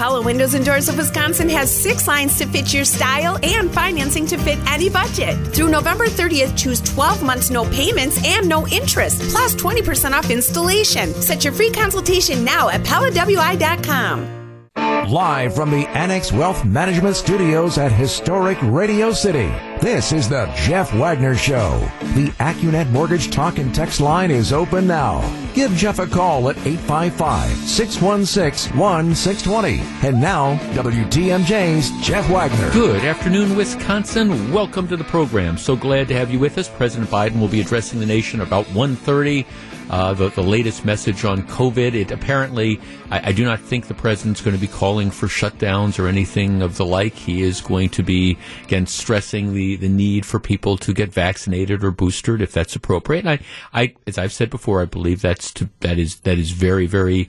Pella Windows and Doors of Wisconsin has six lines to fit your style and financing to fit any budget. Through November 30th, choose 12 months no payments and no interest, plus 20% off installation. Set your free consultation now at PellaWI.com. Live from the Annex Wealth Management Studios at historic Radio City, this is the Jeff Wagner Show. The Accunet Mortgage Talk and Text line is open now. Give Jeff a call at 855-616-1620. And now, WTMJ's Jeff Wagner. Good afternoon, Wisconsin. Welcome to the program. So glad to have you with us. President Biden will be addressing the nation about 1.30 uh, the, the latest message on COVID. It apparently, I, I, do not think the president's going to be calling for shutdowns or anything of the like. He is going to be, again, stressing the, the need for people to get vaccinated or boosted if that's appropriate. And I, I, as I've said before, I believe that's to, that is, that is very, very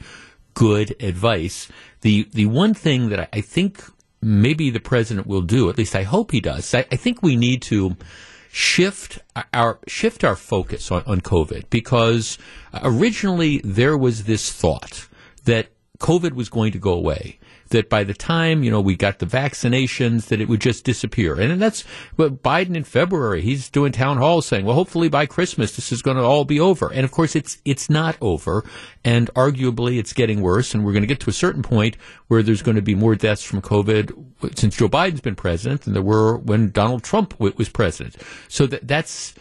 good advice. The, the one thing that I, I think maybe the president will do, at least I hope he does, I, I think we need to, shift our shift our focus on, on COVID because originally there was this thought that COVID was going to go away that by the time, you know, we got the vaccinations, that it would just disappear. And that's what Biden in February, he's doing town halls saying, well, hopefully by Christmas, this is going to all be over. And of course, it's, it's not over. And arguably, it's getting worse. And we're going to get to a certain point where there's going to be more deaths from COVID since Joe Biden's been president than there were when Donald Trump was president. So that, that's,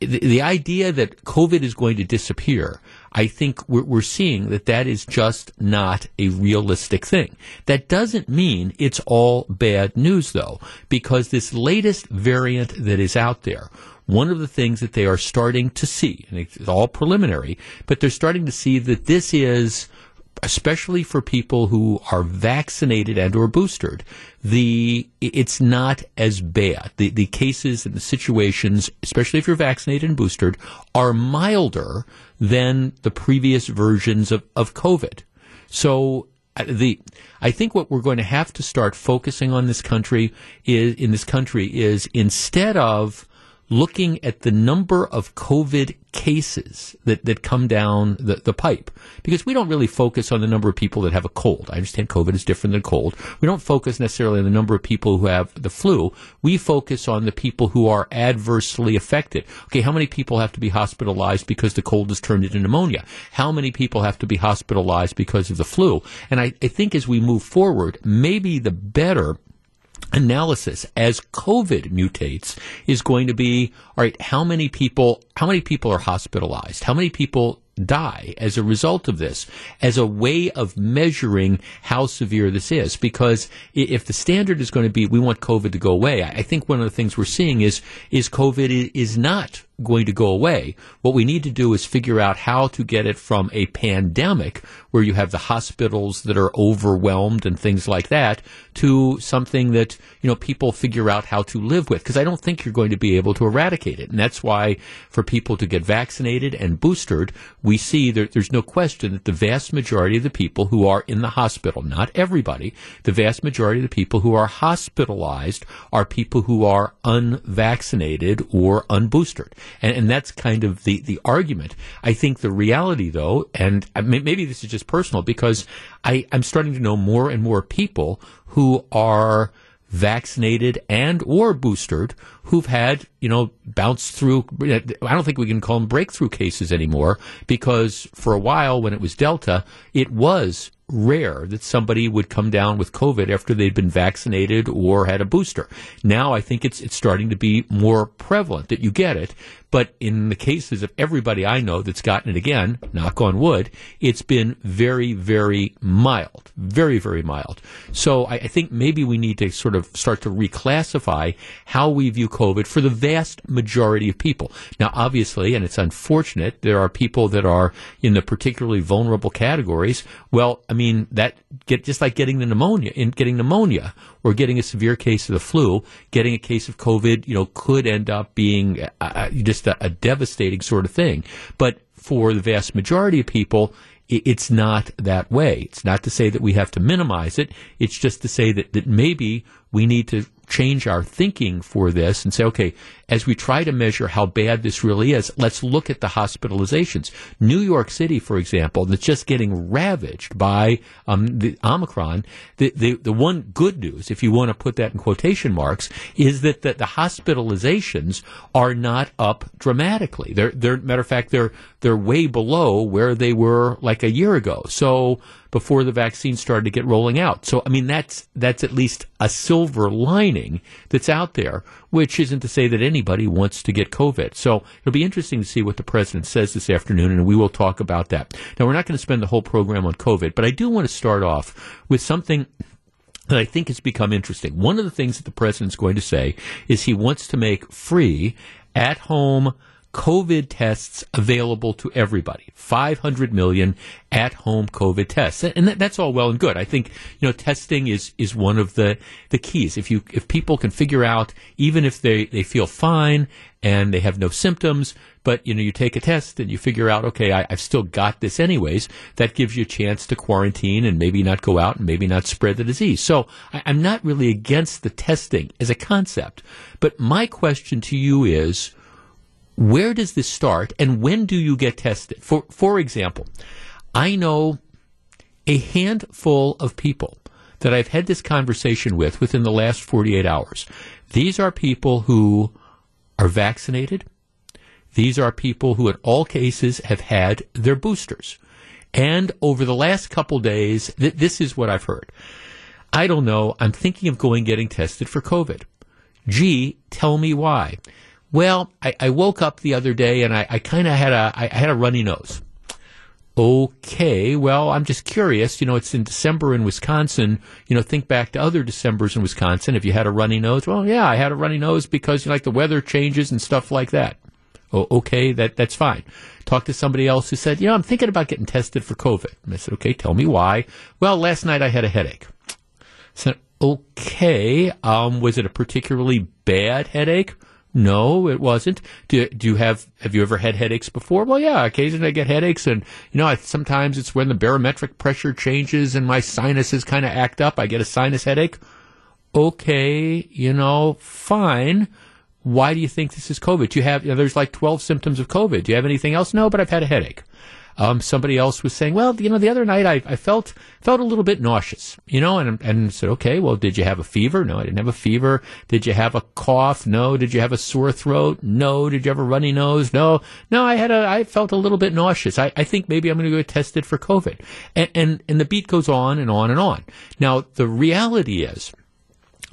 the, the idea that COVID is going to disappear, I think we're, we're, seeing that that is just not a realistic thing. That doesn't mean it's all bad news, though, because this latest variant that is out there, one of the things that they are starting to see, and it's all preliminary, but they're starting to see that this is especially for people who are vaccinated and or boosted, the it's not as bad. The the cases and the situations, especially if you're vaccinated and boosted, are milder than the previous versions of, of COVID. So uh, the I think what we're going to have to start focusing on this country is in this country is instead of looking at the number of COVID cases that, that come down the, the pipe. Because we don't really focus on the number of people that have a cold. I understand COVID is different than cold. We don't focus necessarily on the number of people who have the flu. We focus on the people who are adversely affected. Okay, how many people have to be hospitalized because the cold has turned into pneumonia? How many people have to be hospitalized because of the flu? And I, I think as we move forward, maybe the better analysis as COVID mutates is going to be all right. How many people? How many people are hospitalized? How many people die as a result of this as a way of measuring how severe this is. Because if the standard is going to be we want COVID to go away, I think one of the things we're seeing is is COVID is not going to go away. What we need to do is figure out how to get it from a pandemic where you have the hospitals that are overwhelmed and things like that to something that, you know, people figure out how to live with. Because I don't think you're going to be able to eradicate it. And that's why for people to get vaccinated and boosted, we see that there's no question that the vast majority of the people who are in the hospital, not everybody, the vast majority of the people who are hospitalized are people who are unvaccinated or unboosted. And, and that's kind of the, the argument. I think the reality, though, and maybe this is just personal, because I, I'm starting to know more and more people who are vaccinated and or boosted who've had, you know, bounced through. I don't think we can call them breakthrough cases anymore because for a while when it was Delta, it was rare that somebody would come down with COVID after they'd been vaccinated or had a booster. Now I think it's it's starting to be more prevalent that you get it. But in the cases of everybody I know that's gotten it again, knock on wood, it's been very, very mild. Very, very mild. So I, I think maybe we need to sort of start to reclassify how we view COVID for the vast majority of people. Now, obviously, and it's unfortunate, there are people that are in the particularly vulnerable categories. Well, I mean, that get just like getting the pneumonia, in getting pneumonia or getting a severe case of the flu, getting a case of COVID, you know, could end up being uh, uh just a, a devastating sort of thing. But for the vast majority of people, it's not that way. It's not to say that we have to minimize it. It's just to say that, that maybe we need to change our thinking for this and say, okay, as we try to measure how bad this really is, let's look at the hospitalizations. New York City, for example, that's just getting ravaged by um, the Omicron. The, the, the one good news, if you want to put that in quotation marks, is that the, the hospitalizations are not up dramatically. They're, they're matter of fact, they're they're way below where they were like a year ago. So before the vaccine started to get rolling out. So I mean that's that's at least a silver lining that's out there, which isn't to say that anybody wants to get COVID. So it'll be interesting to see what the president says this afternoon, and we will talk about that. Now we're not going to spend the whole program on COVID, but I do want to start off with something that I think has become interesting. One of the things that the president's going to say is he wants to make free at home COVID tests available to everybody. 500 million at home COVID tests. And that, that's all well and good. I think, you know, testing is, is one of the, the keys. If you, if people can figure out, even if they, they feel fine and they have no symptoms, but, you know, you take a test and you figure out, okay, I, I've still got this anyways, that gives you a chance to quarantine and maybe not go out and maybe not spread the disease. So I, I'm not really against the testing as a concept. But my question to you is, where does this start and when do you get tested? For, for example, I know a handful of people that I've had this conversation with within the last 48 hours. These are people who are vaccinated. These are people who, in all cases, have had their boosters. And over the last couple days, th- this is what I've heard. I don't know. I'm thinking of going getting tested for COVID. Gee, tell me why. Well, I, I woke up the other day and I, I kind of had a I had a runny nose. Okay, well, I'm just curious. You know, it's in December in Wisconsin. You know, think back to other Decembers in Wisconsin. If you had a runny nose, well, yeah, I had a runny nose because you know, like the weather changes and stuff like that. Oh, okay, that that's fine. Talk to somebody else who said, you know, I'm thinking about getting tested for COVID. And I said, okay, tell me why. Well, last night I had a headache. I said, okay, um, was it a particularly bad headache? No, it wasn't. Do, do you have have you ever had headaches before? Well, yeah, occasionally I get headaches, and you know, I, sometimes it's when the barometric pressure changes and my sinuses kind of act up. I get a sinus headache. Okay, you know, fine. Why do you think this is COVID? Do you have you know, there's like 12 symptoms of COVID. Do you have anything else? No, but I've had a headache. Um, somebody else was saying, well, you know, the other night I, I felt felt a little bit nauseous, you know, and and said, okay, well, did you have a fever? No, I didn't have a fever. Did you have a cough? No. Did you have a sore throat? No. Did you have a runny nose? No. No, I had a I felt a little bit nauseous. I, I think maybe I'm going to go test it for COVID, and, and and the beat goes on and on and on. Now the reality is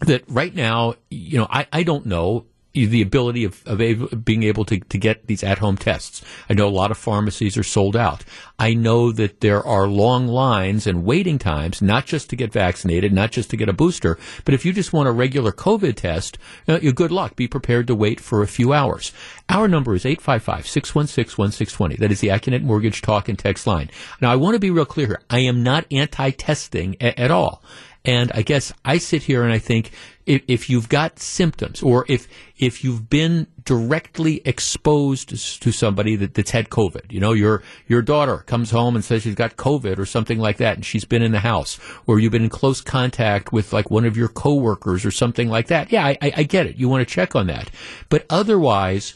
that right now, you know, I, I don't know the ability of, of being able to, to get these at home tests. I know a lot of pharmacies are sold out. I know that there are long lines and waiting times, not just to get vaccinated, not just to get a booster, but if you just want a regular COVID test, uh, you good luck. Be prepared to wait for a few hours. Our number is 855-616-1620. That is the Accunet Mortgage Talk and Text line. Now, I want to be real clear here. I am not anti-testing a- at all. And I guess I sit here and I think if, if you've got symptoms or if if you've been directly exposed to somebody that, that's had COVID, you know, your your daughter comes home and says she's got COVID or something like that, and she's been in the house, or you've been in close contact with like one of your coworkers or something like that. Yeah, I, I get it. You want to check on that, but otherwise,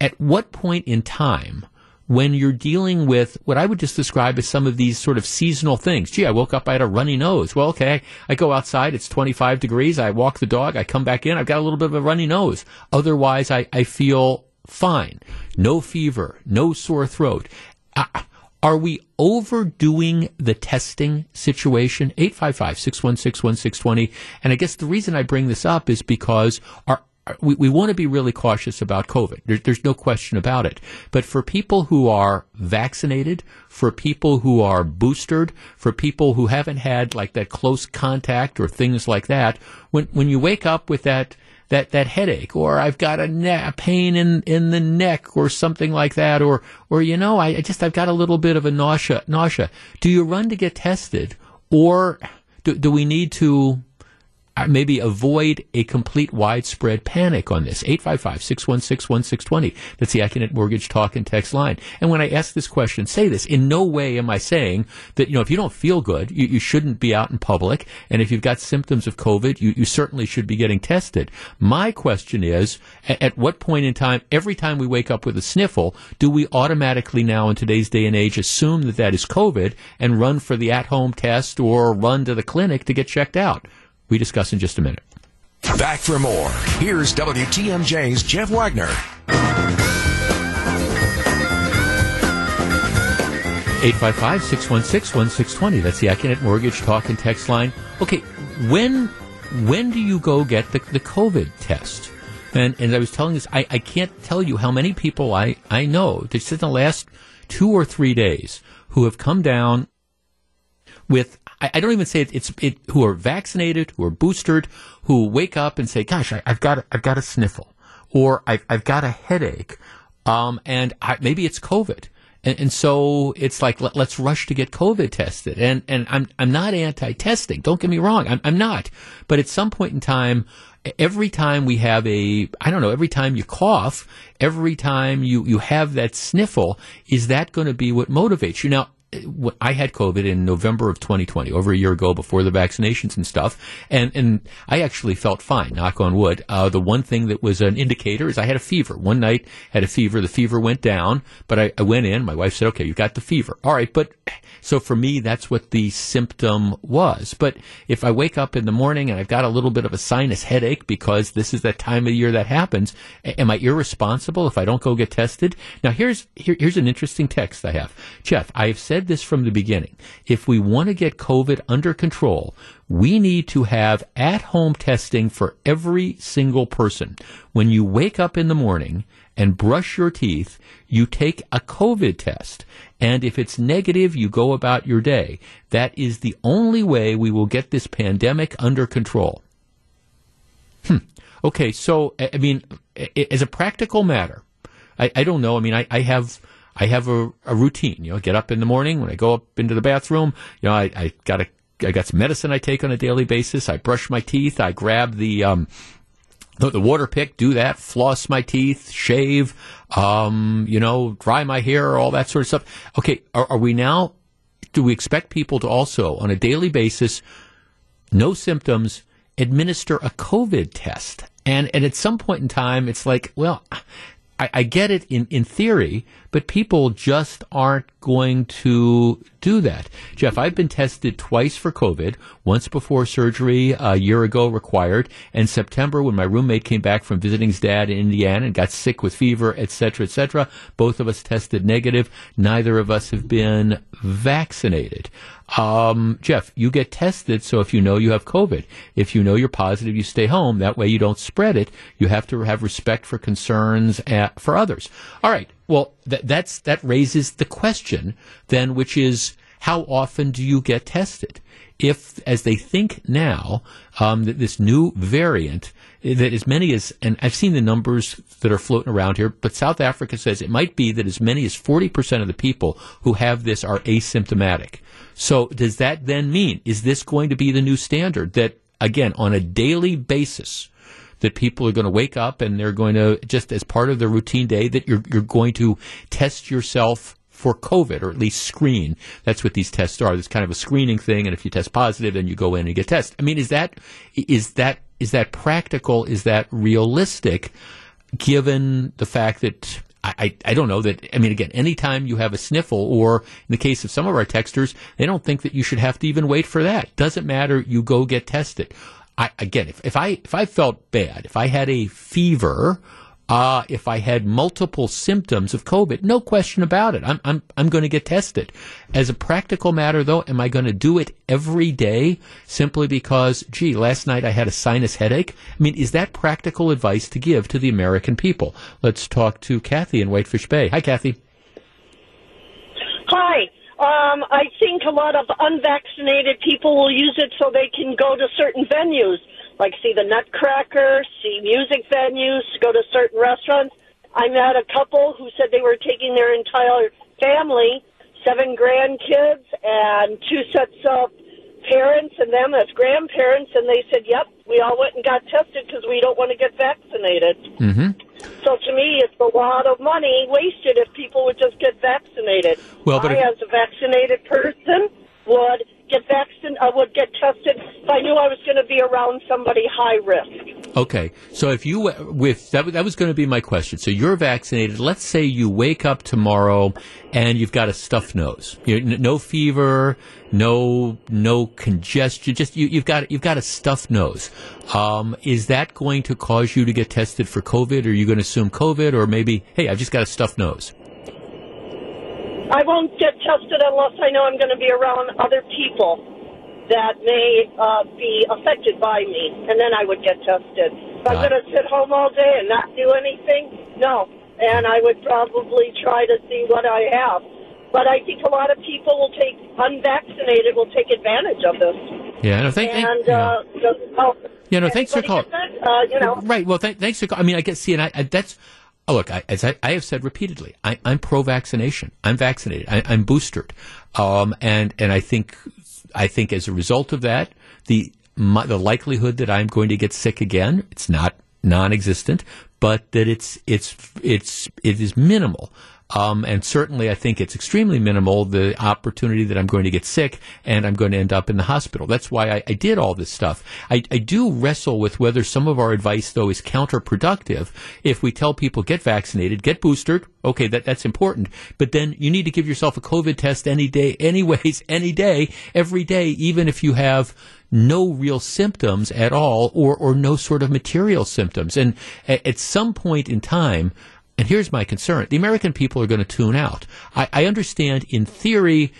at what point in time? When you're dealing with what I would just describe as some of these sort of seasonal things. Gee, I woke up, I had a runny nose. Well, okay, I go outside, it's 25 degrees, I walk the dog, I come back in, I've got a little bit of a runny nose. Otherwise, I, I feel fine. No fever, no sore throat. Uh, are we overdoing the testing situation? 855-616-1620. And I guess the reason I bring this up is because our, we, we want to be really cautious about COVID. There, there's no question about it. But for people who are vaccinated, for people who are boosted, for people who haven't had like that close contact or things like that, when when you wake up with that that that headache or I've got a, ne- pain in in the neck or something like that or or you know I, I just I've got a little bit of a nausea nausea. Do you run to get tested or do, do we need to Uh, maybe avoid a complete widespread panic on this. 855-616-1620. That's the Accunet Mortgage Talk and Text line. And when I ask this question, say this. In no way am I saying that, you know, if you don't feel good, you, you shouldn't be out in public. And if you've got symptoms of COVID, you, you certainly should be getting tested. My question is, at, at what point in time, every time we wake up with a sniffle, do we automatically now in today's day and age assume that that is COVID and run for the at-home test or run to the clinic to get checked out? We discuss in just a minute. Back for more. Here's WTMJ's Jeff Wagner. 855-616-1620. That's the Accunet Mortgage Talk and Text line. Okay, when when do you go get the, the COVID test? And, and I was telling this, I, I can't tell you how many people I, I know just in the last two or three days who have come down with I, I don't even say it, it's it, who are vaccinated, who are boosted, who wake up and say, "Gosh, I, have got I've got a sniffle, or I've I've got a headache, um, and I, maybe it's COVID." And, and, so it's like let, us rush to get COVID tested. And and I'm I'm not anti-testing. Don't get me wrong. I'm, I'm not. But at some point in time, every time we have a I don't know. Every time you cough, every time you you have that sniffle, is that going to be what motivates you? Now I had COVID in November of 2020, over a year ago, before the vaccinations and stuff, and and I actually felt fine. Knock on wood. Uh, the one thing that was an indicator is I had a fever. One night had a fever. The fever went down, but I, I went in. My wife said, "Okay, you've got the fever. All right." But so for me, that's what the symptom was. But if I wake up in the morning and I've got a little bit of a sinus headache because this is that time of year that happens, am I irresponsible if I don't go get tested? Now here's here, here's an interesting text I have, Jeff. I have said said this from the beginning. If we want to get COVID under control, we need to have at home testing for every single person. When you wake up in the morning and brush your teeth, you take a COVID test. And if it's negative, you go about your day. That is the only way we will get this pandemic under control. Hmm. Okay, so, I mean, as a practical matter, I, I don't know. I mean, I, I have I have a, a routine. You know, get up in the morning when I go up into the bathroom. You know, I, I got a I got some medicine I take on a daily basis. I brush my teeth. I grab the um, the, the water pick, do that, floss my teeth, shave, um, you know, dry my hair, all that sort of stuff. Okay, are, are we now? Do we expect people to also, on a daily basis, no symptoms, administer a COVID test? And and at some point in time, it's like, well, I, I get it in, in theory, but people just aren't going to do that. Jeff, I've been tested twice for COVID, once before surgery a year ago required, and September when my roommate came back from visiting his dad in Indiana and got sick with fever, etc., etc. Both of us tested negative. Neither of us have been vaccinated. Um, Jeff, you get tested, so if you know you have COVID, if you know you're positive, you stay home. That way you don't spread it. You have to have respect for concerns at, for others. All right. Well, that, that's, that raises the question then, which is, how often do you get tested? If, as they think now, um, that this new variant, that as many as, and I've seen the numbers that are floating around here, but South Africa says it might be that as many as 40% of the people who have this are asymptomatic. So does that then mean, is this going to be the new standard that, again, on a daily basis, that people are going to wake up and they're going to, just as part of their routine day, that you're, you're going to test yourself for COVID or at least screen. That's what these tests are. It's kind of a screening thing. And if you test positive, then you go in and get tested. I mean, is that, is that, is that practical? Is that realistic given the fact that I, I don't know that. I mean, again, anytime you have a sniffle, or in the case of some of our texters, they don't think that you should have to even wait for that. Doesn't matter. You go get tested. I, again, if, if I if I felt bad, if I had a fever uh, if I had multiple symptoms of COVID, no question about it. I'm, I'm, I'm going to get tested. As a practical matter, though, am I going to do it every day simply because, gee, last night I had a sinus headache? I mean, is that practical advice to give to the American people? Let's talk to Kathy in Whitefish Bay. Hi, Kathy. Hi. Um, I think a lot of unvaccinated people will use it so they can go to certain venues like see the Nutcracker, see music venues, go to certain restaurants. I met a couple who said they were taking their entire family, seven grandkids and two sets of parents and them as grandparents, and they said, "Yep, we all went and got tested because we don't want to get vaccinated." Mm-hmm. So to me, it's a lot of money wasted if people would just get vaccinated. Well, but I, if- as a vaccinated person, would get vaccinated. I would get tested if I knew I was going to be around somebody high risk. Okay, so if you with that, that was going to be my question. So you're vaccinated. Let's say you wake up tomorrow and you've got a stuffed nose. You no fever, no no congestion. Just you, you've got you've got a stuffed nose. Um, is that going to cause you to get tested for COVID? Or are you going to assume COVID, or maybe hey, I've just got a stuffed nose? I won't get tested unless I know I'm going to be around other people that may uh, be affected by me, and then I would get tested. If I'm going to sit home all day and not do anything, no. And I would probably try to see what I have. But I think a lot of people will take unvaccinated will take advantage of this, Yeah, no, thank, thank- and yeah. uh, just help. Yeah, no, thanks for calling. Uh, you know, Right. Well, th- thanks for. call- I mean, I guess. See, and I, I that's. Oh, look, I, as I, I have said repeatedly, I, I'm pro-vaccination. I'm vaccinated. I, I'm boosted, um, and and I think I think as a result of that, the my, the likelihood that I'm going to get sick again, it's not non-existent, but that it's it's it's it is minimal. Um, and certainly, I think it's extremely minimal the opportunity that I'm going to get sick and I'm going to end up in the hospital. That's why I, I did all this stuff. I, I do wrestle with whether some of our advice, though, is counterproductive. If we tell people get vaccinated, get boosted, okay, that that's important. But then you need to give yourself a COVID test any day, anyways, any day, every day, even if you have no real symptoms at all or, or no sort of material symptoms. And at, at some point in time, and here's my concern the American people are going to tune out. I, I understand in theory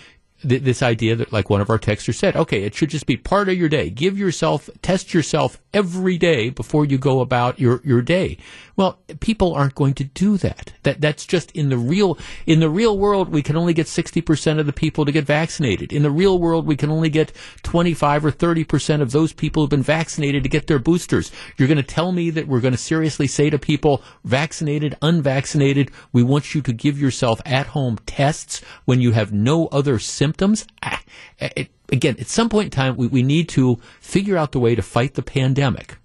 th- this idea that, like one of our texters said, okay, it should just be part of your day. Give yourself, test yourself every day before you go about your, your day. Well, people aren't going to do that. That that's just in the real in the real world. We can only get sixty percent of the people to get vaccinated. In the real world, we can only get twenty five or thirty percent of those people who've been vaccinated to get their boosters. You're going to tell me that we're going to seriously say to people, vaccinated, unvaccinated, we want you to give yourself at home tests when you have no other symptoms? Ah, it, again, at some point in time, we, we need to figure out the way to fight the pandemic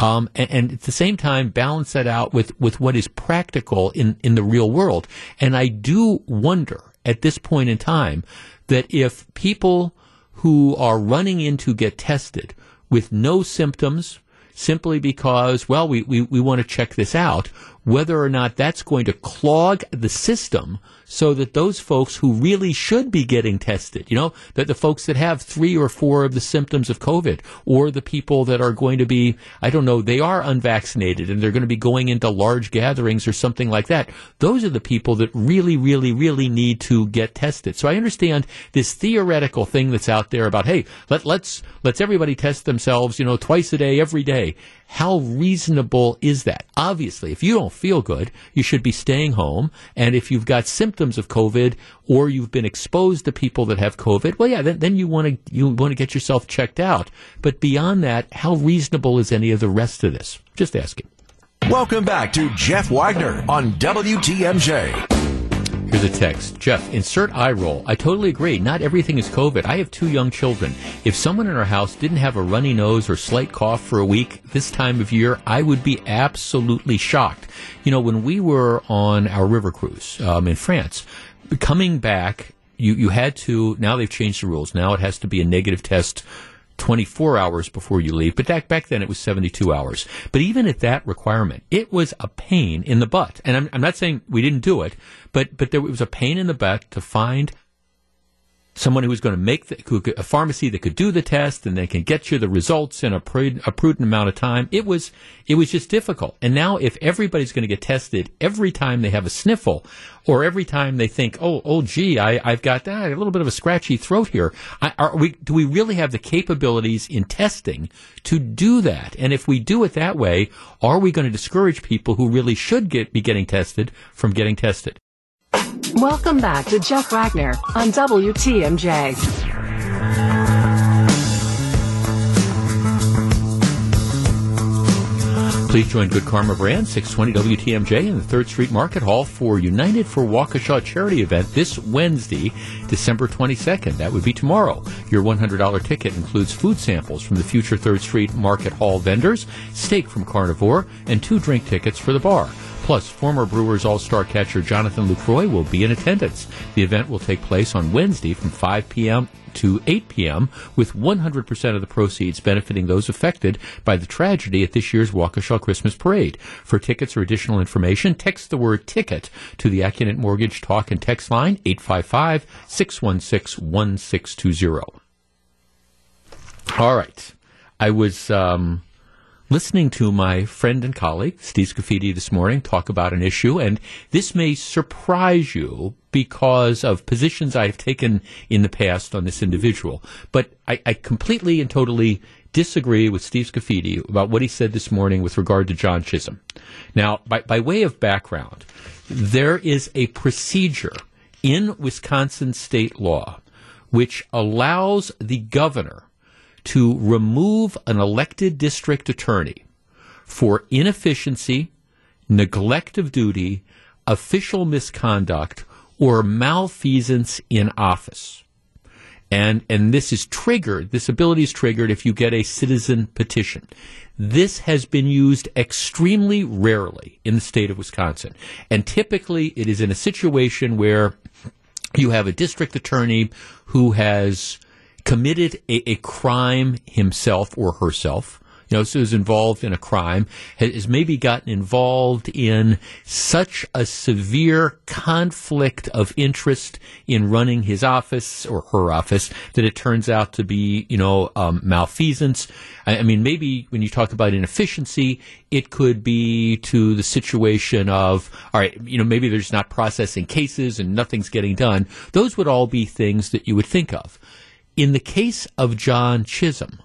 um, and, and, at the same time balance that out with, with what is practical in, in the real world. And I do wonder at this point in time that if people who are running in to get tested with no symptoms, simply because, well, we, we, we want to check this out, whether or not that's going to clog the system so that those folks who really should be getting tested, you know, that the folks that have three or four of the symptoms of COVID, or the people that are going to be, I don't know, they are unvaccinated and they're going to be going into large gatherings or something like that. Those are the people that really, really, really need to get tested. So I understand this theoretical thing that's out there about, hey, let, let's, let's everybody test themselves, you know, twice a day, every day. How reasonable is that? Obviously, if you don't feel good, you should be staying home. And if you've got symptoms of COVID or you've been exposed to people that have COVID, well, yeah, then, then you want to you want to get yourself checked out. But beyond that, how reasonable is any of the rest of this? Just asking. Welcome back to Jeff Wagner on WTMJ. Here's a text. Jeff, insert eye roll. I totally agree. Not everything is COVID. I have two young children. If someone in our house didn't have a runny nose or slight cough for a week this time of year, I would be absolutely shocked. You know, when we were on our river cruise um, in France, coming back, you, you had to, now they've changed the rules. Now it has to be a negative test 24 hours before you leave. But back, back then it was 72 hours. But even at that requirement, it was a pain in the butt. And I'm, I'm not saying we didn't do it, but, but there was a pain in the butt to find someone who's going to make the, who a pharmacy that could do the test and they can get you the results in a, a prudent amount of time. It was it was just difficult. And now, if everybody's going to get tested every time they have a sniffle, or every time they think, oh, oh, gee, I, I've got ah, a little bit of a scratchy throat here. I, are we, do we really have the capabilities in testing to do that? And if we do it that way, are we going to discourage people who really should get be getting tested from getting tested? Welcome back to Jeff Wagner on WTMJ. Please join Good Karma Brand, 620 WTMJ in the 3rd Street Market Hall for United for Waukesha charity event this Wednesday, December 22nd. That would be tomorrow. Your $100 ticket includes food samples from the future 3rd Street Market Hall vendors, steak from Carnivore, and two drink tickets for the bar. Plus, former Brewers All-Star catcher Jonathan Lucroy will be in attendance. The event will take place on Wednesday from 5 p.m. to 8 p.m., with 100% of the proceeds benefiting those affected by the tragedy at this year's Waukesha Christmas Parade. For tickets or additional information, text the word ticket to the Accunet Mortgage Talk and Text line 855-616-1620. All right. I was um, listening to my friend and colleague, Steve Scafidi, this morning talk about an issue, and this may surprise you because of positions I have taken in the past on this individual. But I, I completely and totally disagree with Steve Scafidi about what he said this morning with regard to John Chisholm. Now, by, by way of background, there is a procedure in Wisconsin state law which allows the governor to remove an elected district attorney for inefficiency, neglect of duty, official misconduct, or malfeasance in office. And, and this is triggered, this ability is triggered if you get a citizen petition. This has been used extremely rarely in the state of Wisconsin. And typically it is in a situation where you have a district attorney who has committed a, a crime himself or herself, you know, so is involved in a crime, has maybe gotten involved in such a severe conflict of interest in running his office or her office that it turns out to be, you know, um, malfeasance. I, I mean, maybe when you talk about inefficiency, it could be to the situation of, all right, you know, maybe there's not processing cases and nothing's getting done. Those would all be things that you would think of. In the case of John Chisholm,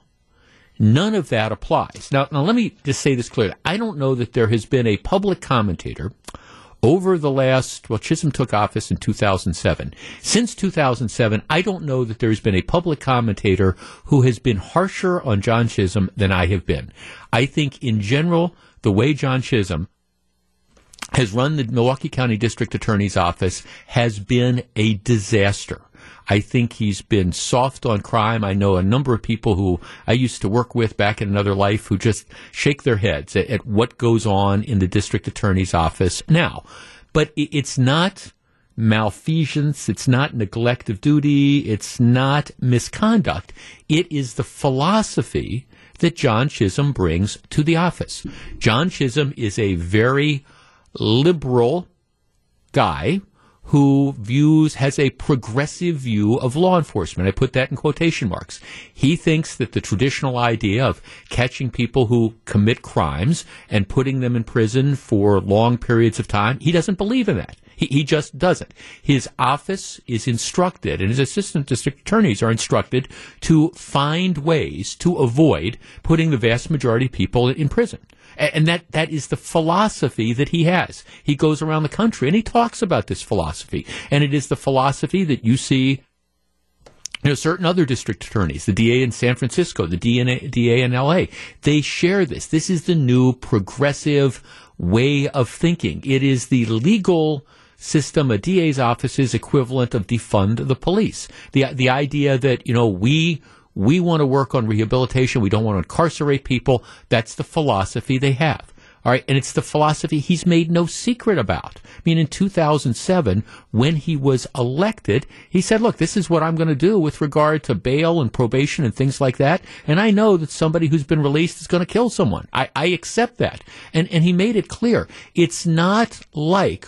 none of that applies. Now, now let me just say this clearly. I don't know that there has been a public commentator over the last, well, Chisholm took office in 2007. Since 2007, I don't know that there's been a public commentator who has been harsher on John Chisholm than I have been. I think in general, the way John Chisholm has run the Milwaukee County District Attorney's Office has been a disaster. I think he's been soft on crime. I know a number of people who I used to work with back in another life who just shake their heads at, at what goes on in the district attorney's office now. But it's not malfeasance. It's not neglect of duty. It's not misconduct. It is the philosophy that John Chisholm brings to the office. John Chisholm is a very liberal guy who views, has a progressive view of law enforcement. I put that in quotation marks. He thinks that the traditional idea of catching people who commit crimes and putting them in prison for long periods of time, he doesn't believe in that. He, he just doesn't. His office is instructed, and his assistant district attorneys are instructed to find ways to avoid putting the vast majority of people in prison. And that, that is the philosophy that he has. He goes around the country and he talks about this philosophy. And it is the philosophy that you see you know, certain other district attorneys, the DA in San Francisco, the DA in LA, they share this. This is the new progressive way of thinking. It is the legal system, a DA's office is equivalent of defund the police. The, the idea that, you know, we we want to work on rehabilitation. We don't want to incarcerate people. That's the philosophy they have. All right. And it's the philosophy he's made no secret about. I mean, in 2007, when he was elected, he said, look, this is what I'm going to do with regard to bail and probation and things like that. And I know that somebody who's been released is going to kill someone. I, I accept that. And, and he made it clear. It's not like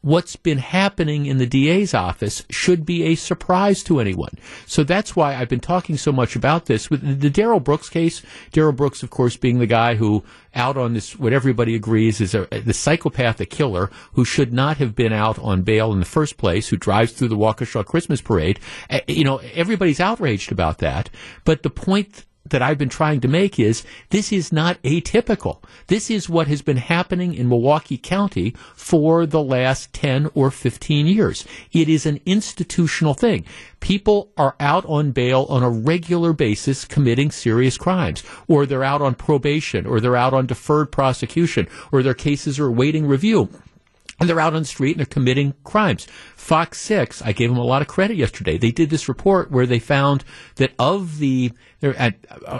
what's been happening in the DA's office should be a surprise to anyone. So that's why I've been talking so much about this. With the Darrell Brooks case, Darrell Brooks, of course, being the guy who out on this, what everybody agrees is a, the psychopath, killer, who should not have been out on bail in the first place, who drives through the Waukesha Christmas parade. You know, everybody's outraged about that. But the point that I've been trying to make is this is not atypical. This is what has been happening in Milwaukee County for the last 10 or 15 years. It is an institutional thing. People are out on bail on a regular basis committing serious crimes, or they're out on probation, or they're out on deferred prosecution, or their cases are awaiting review and they're out on the street and they're committing crimes. Fox 6, I gave them a lot of credit yesterday. They did this report where they found that of the at,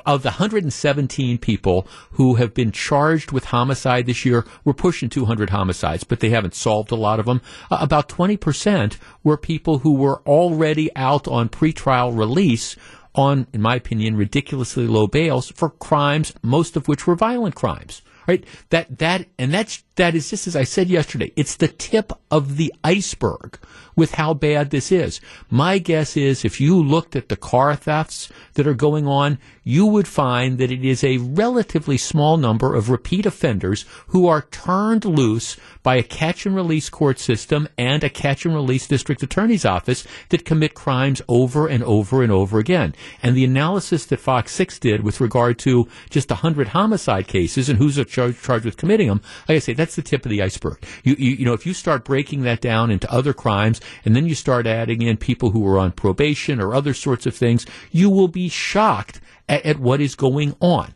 of the 117 people who have been charged with homicide this year, we're pushing 200 homicides, but they haven't solved a lot of them. Uh, about 20% were people who were already out on pretrial release on, in my opinion, ridiculously low bails for crimes, most of which were violent crimes right? That that and that's that is just as I said yesterday. It's the tip of the iceberg with how bad this is. My guess is if you looked at the car thefts that are going on, you would find that it is a relatively small number of repeat offenders who are turned loose by a catch and release court system and a catch and release district attorney's office that commit crimes over and over and over again. And the analysis that Fox 6 did with regard to just 100 homicide cases and who's charged, with committing them, like I say, that's the tip of the iceberg. You, you, you know, if you start breaking that down into other crimes and then you start adding in people who are on probation or other sorts of things, you will be shocked at, at what is going on.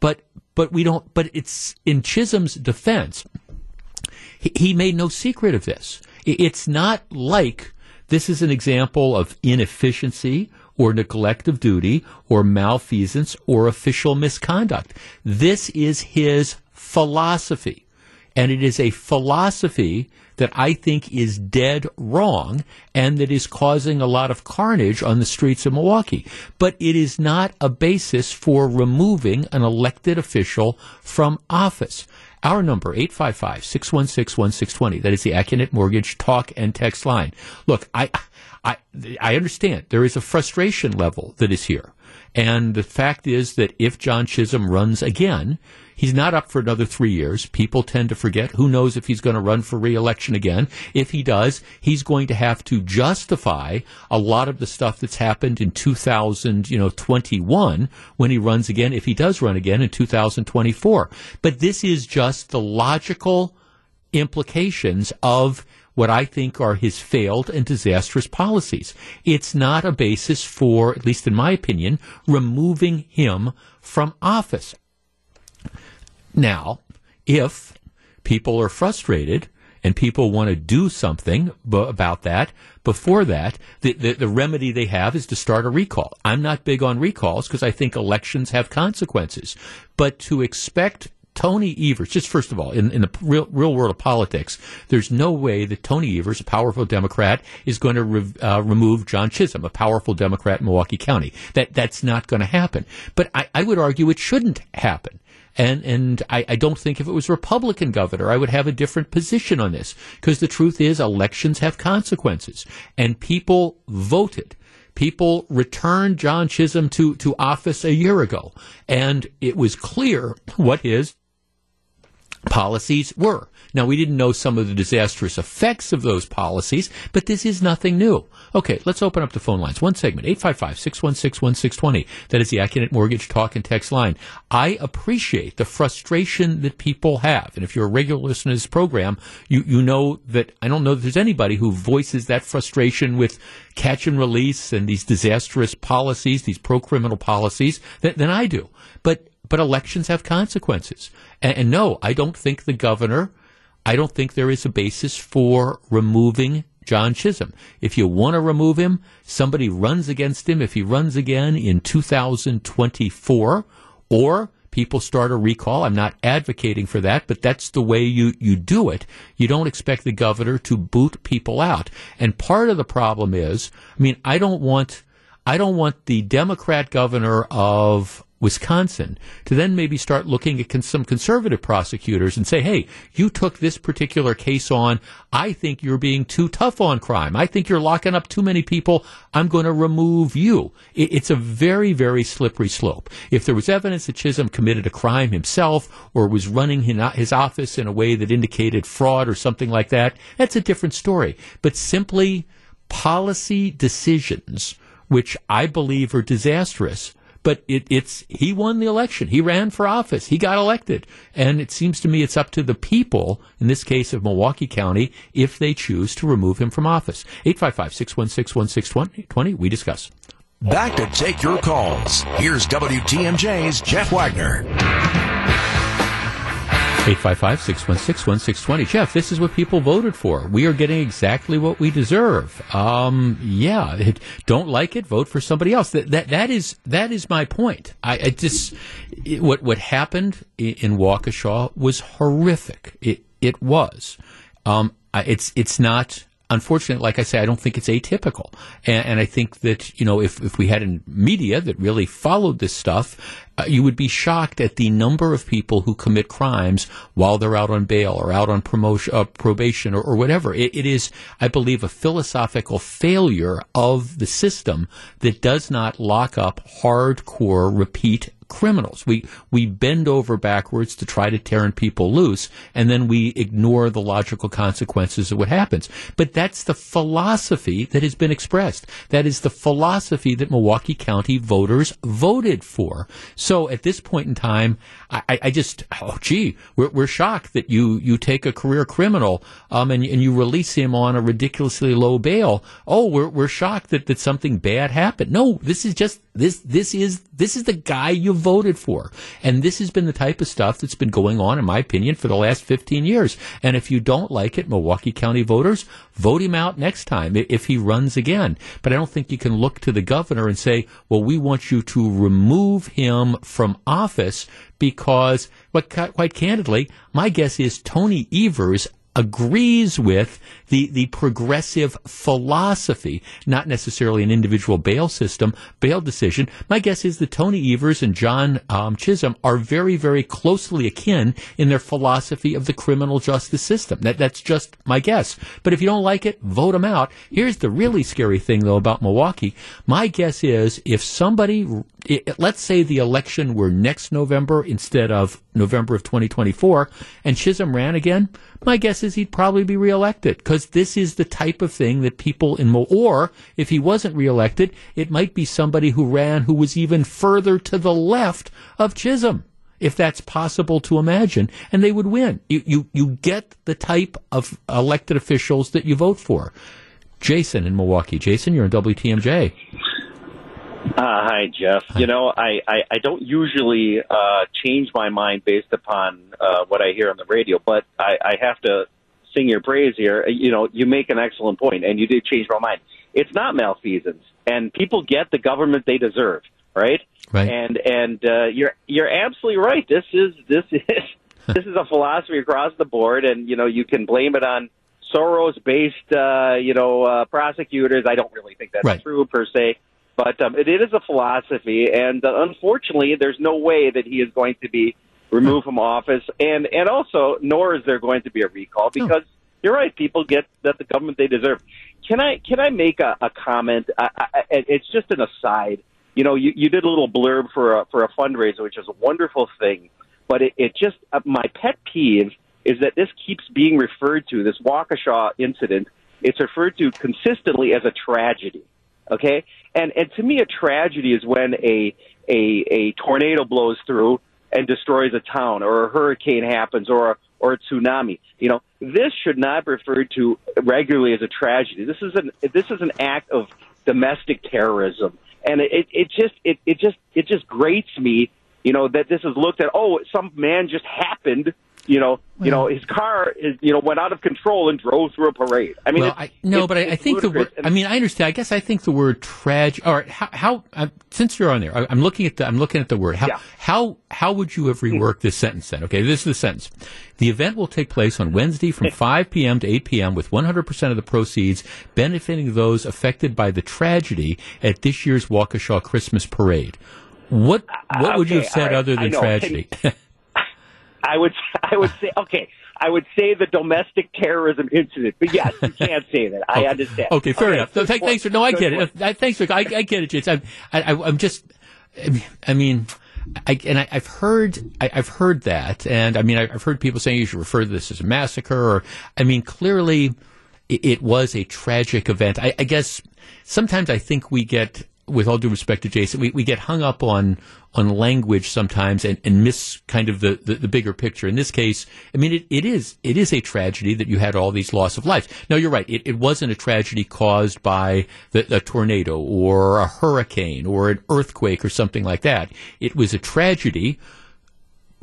But, but we don't, but it's in Chisholm's defense, he, he made no secret of this. It's not like this is an example of inefficiency or neglect of duty or malfeasance or official misconduct. This is his philosophy. And it is a philosophy that I think is dead wrong and that is causing a lot of carnage on the streets of Milwaukee. But it is not a basis for removing an elected official from office. Our number, 855-616-1620. That is the Accunet Mortgage talk and text line. Look, I, I, I understand there is a frustration level that is here. And the fact is that if John Chisholm runs again, He's not up for another three years. People tend to forget. Who knows if he's going to run for reelection again? If he does, he's going to have to justify a lot of the stuff that's happened in 2000, you know, 21 when he runs again, if he does run again in 2024. But this is just the logical implications of what I think are his failed and disastrous policies. It's not a basis for, at least in my opinion, removing him from office. Now, if people are frustrated and people want to do something b- about that, before that, the, the, the, remedy they have is to start a recall. I'm not big on recalls because I think elections have consequences. But to expect Tony Evers, just first of all, in, in the real, real world of politics, there's no way that Tony Evers, a powerful Democrat, is going to re, uh, remove John Chisholm, a powerful Democrat in Milwaukee County. That that's not going to happen. But I, I would argue it shouldn't happen. And and I, I don't think if it was Republican governor, I would have a different position on this. Because the truth is, elections have consequences, and people voted. People returned John Chisholm to, to office a year ago, and it was clear what his policies were. Now, we didn't know some of the disastrous effects of those policies, but this is nothing new. Okay, let's open up the phone lines. One segment, 855-616-1620. That is the Accunet Mortgage Talk and Text line. I appreciate the frustration that people have. And if you're a regular listener to this program, you, you know that I don't know that there's anybody who voices that frustration with catch and release and these disastrous policies, these pro-criminal policies, than, than I do. But but elections have consequences. And, and, no, I don't think the governor, I don't think there is a basis for removing John Chisholm. If you want to remove him, somebody runs against him. If he runs again in 2024, or people start a recall. I'm not advocating for that, but that's the way you, you do it. You don't expect the governor to boot people out. And part of the problem is, I mean, I don't want, I don't want the Democrat governor of Wisconsin to then maybe start looking at con- some conservative prosecutors and say, hey, you took this particular case on. I think you're being too tough on crime. I think you're locking up too many people. I'm going to remove you. It- it's a very, very slippery slope. If there was evidence that Chisholm committed a crime himself or was running his office in a way that indicated fraud or something like that, that's a different story. But simply policy decisions, which I believe are disastrous, but it, it's he won the election. He ran for office. He got elected, and it seems to me it's up to the people, in this case of Milwaukee County, if they choose to remove him from office. 855-616-1620. We discuss. Back to take your calls. Here's WTMJ's Jeff Wagner. 855-616-1620. Jeff, this is what people voted for. We are getting exactly what we deserve. Um, yeah, don't like it, vote for somebody else. That, that, that is, that is my point. I, I just, it, what, what happened in, in Waukesha was horrific. It, it was. Um, it's, it's not, unfortunately, like I say, I don't think it's atypical. And, and, I think that, you know, if, if we had a media that really followed this stuff, uh, you would be shocked at the number of people who commit crimes while they're out on bail or out on promotion, uh, probation or, or whatever. It, it is, I believe, a philosophical failure of the system that does not lock up hardcore repeat criminals. We we bend over backwards to try to turn people loose, and then we ignore the logical consequences of what happens. But that's the philosophy that has been expressed. That is the philosophy that Milwaukee County voters voted for. So at this point in time, I, I just oh gee, we're, we're shocked that you you take a career criminal um, and and you release him on a ridiculously low bail. Oh, we're we're shocked that that something bad happened. No, this is just this this is this is the guy you voted for, and this has been the type of stuff that's been going on, in my opinion, for the last 15 years. And if you don't like it, Milwaukee County voters, vote him out next time if he runs again. But I don't think you can look to the governor and say, "Well, we want you to remove him from office." Because, quite candidly, my guess is Tony Evers agrees with the, the progressive philosophy, not necessarily an individual bail system, bail decision. My guess is that Tony Evers and John um, Chisholm are very, very closely akin in their philosophy of the criminal justice system. That, that's just my guess. But if you don't like it, vote them out. Here's the really scary thing, though, about Milwaukee. My guess is if somebody, let's say the election were next November instead of November of 2024, and Chisholm ran again, my guess is he'd probably be reelected because this is the type of thing that people in Mo, or if he wasn't reelected, it might be somebody who ran who was even further to the left of Chisholm. If that's possible to imagine, and they would win. You, you, you get the type of elected officials that you vote for. Jason in Milwaukee. Jason, you're in WTMJ. Uh, hi, Jeff. Hi. You know, I, I, I don't usually uh, change my mind based upon uh, what I hear on the radio, but I, I have to sing your praise here. You know, you make an excellent point, and you did change my mind. It's not malfeasance, and people get the government they deserve, right? Right. And and uh, you're you're absolutely right. This is this is this is a philosophy across the board, and you know you can blame it on Soros-based, uh, you know, uh, prosecutors. I don't really think that's right. true per se. But um, it, it is a philosophy, and uh, unfortunately, there's no way that he is going to be removed from office, and and also, nor is there going to be a recall because you're right. People get that the government they deserve. Can I can I make a, a comment? I, I, it's just an aside. You know, you, you did a little blurb for a, for a fundraiser, which is a wonderful thing. But it, it just uh, my pet peeve is that this keeps being referred to this Waukesha incident. It's referred to consistently as a tragedy. Okay, and and to me, a tragedy is when a a a tornado blows through and destroys a town, or a hurricane happens, or a or a tsunami. You know, this should not be referred to regularly as a tragedy. This is an this is an act of domestic terrorism, and it it just it it just it just grates me. You know that this is looked at. Oh, some man just happened you know, well, you know, his car is, you know, went out of control and drove through a parade. I mean, well, I, no, but I, I think the word. I mean, I understand. I guess I think the word tragic. All right, how, how uh, since you're on there, I, am looking at the I'm looking at the word. How yeah. how how would you have reworked this sentence then? Okay, this is the sentence. The event will take place on Wednesday from 5 p.m. to 8 p.m. with 100% of the proceeds benefiting those affected by the tragedy at this year's Waukesha Christmas Parade. What what okay, would you have said right, other than tragedy? I would I would say okay. I would say the domestic terrorism incident, but yes, you can't say that. I okay. understand. Okay, fair okay, enough. So, th- thanks for no, I get it. Uh, thanks for I, I get it, James. I'm I, am just I mean. I, and I, have heard I, have heard that, and I mean I've heard people saying you should refer to this as a massacre, or I mean clearly it, it was a tragic event. I, I guess sometimes I think we get with all due respect to Jason, we, we get hung up on on language sometimes and, and miss kind of the, the, the, bigger picture. In this case, I mean, it, it is it is a tragedy that you had all these loss of lives. Now, you're right. It, it wasn't a tragedy caused by the, a tornado or a hurricane or an earthquake or something like that. It was a tragedy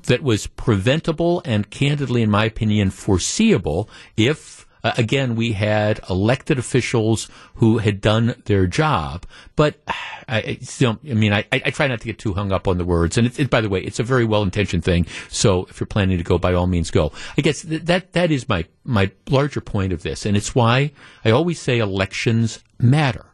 that was preventable and candidly, in my opinion, foreseeable if uh, again, we had elected officials who had done their job, but I, still, I mean, I, I, try not to get too hung up on the words. And it, it, by the way, it's a very well intentioned thing. So if you're planning to go, by all means, go. I guess th- that that is my my larger point of this, and it's why I always say elections matter.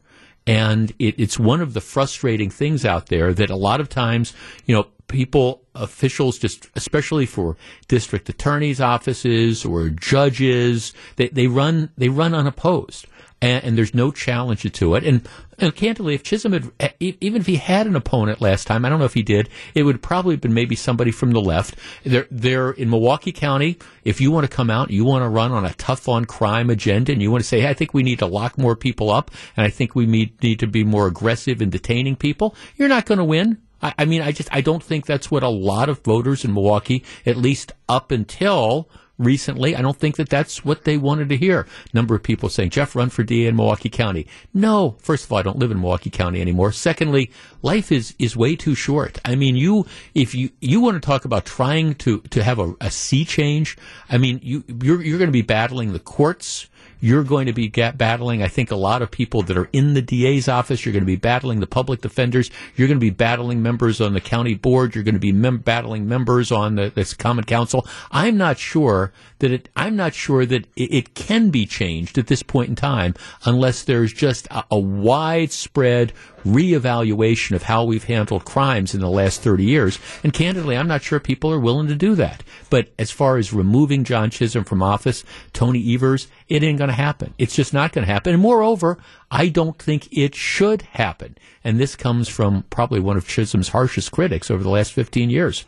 And it, it's one of the frustrating things out there that a lot of times, you know, people, officials, just especially for district attorneys' offices or judges, they, they run they run unopposed, and, and there's no challenge to it. And, and candidly, if Chisholm had, even if he had an opponent last time, I don't know if he did, it would probably have been maybe somebody from the left. They're, they're in Milwaukee County. If you want to come out, you want to run on a tough on crime agenda, and you want to say, hey, I think we need to lock more people up, and I think we need, need to be more aggressive in detaining people, you're not going to win. I, I mean, I just I don't think that's what a lot of voters in Milwaukee, at least up until recently. I don't think that that's what they wanted to hear. Number of people saying, Jeff, run for DA in Milwaukee County. No, first of all, I don't live in Milwaukee County anymore. Secondly, life is, is way too short. I mean, you, if you, you want to talk about trying to, to have a, a sea change, I mean, you, you're, you're going to be battling the courts. You're going to be battling, I think, a lot of people that are in the DA's office. You're going to be battling the public defenders. You're going to be battling members on the county board. You're going to be mem- battling members on the this common council. I'm not sure that it. I'm not sure that it, it can be changed at this point in time unless there's just a, a widespread reevaluation of how we've handled crimes in the last 30 years. And candidly, I'm not sure people are willing to do that. But as far as removing John Chisholm from office, Tony Evers, it ain't going to happen. It's just not going to happen. And moreover, I don't think it should happen. And this comes from probably one of Chisholm's harshest critics over the last 15 years.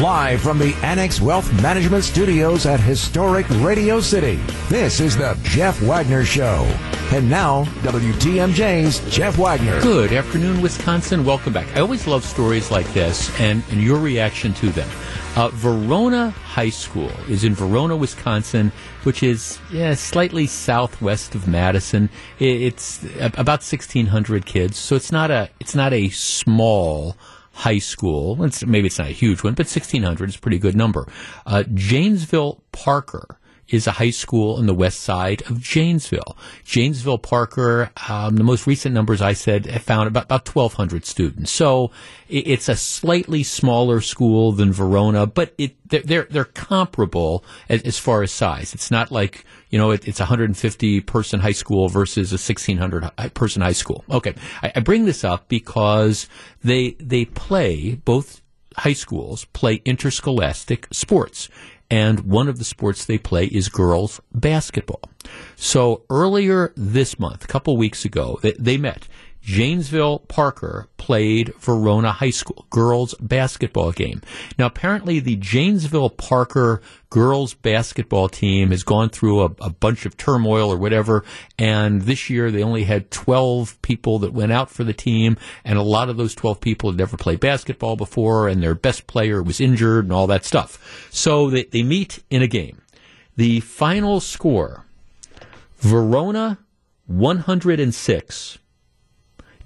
Live from the Annex Wealth Management Studios at historic Radio City, this is the Jeff Wagner Show. And now, WTMJ's Jeff Wagner. Good afternoon, Wisconsin. Welcome back. I always love stories like this and, and your reaction to them. Uh, Verona High School is in Verona, Wisconsin, which is yeah, slightly southwest of Madison. It's about 1,600 kids, so it's not a it's not a small high school. It's, maybe it's not a huge one, but 1600 is a pretty good number. Uh, Janesville Parker is a high school on the west side of Janesville. Janesville Parker, um, the most recent numbers I said found about, about 1,200 students. So it's a slightly smaller school than Verona, but it, they're, they're comparable as, as far as size. It's not like, you know, it, it's a 150 person high school versus a 1600 person high school. Okay. I, I bring this up because they, they play both high schools play interscholastic sports and one of the sports they play is girls basketball. So earlier this month, a couple weeks ago, they, they met. Janesville Parker played Verona High School girls basketball game. Now, apparently, the Janesville Parker girls basketball team has gone through a, a, bunch of turmoil or whatever, and this year they only had 12 people that went out for the team, and a lot of those 12 people had never played basketball before, and their best player was injured and all that stuff. So they, they meet in a game. The final score Verona 106.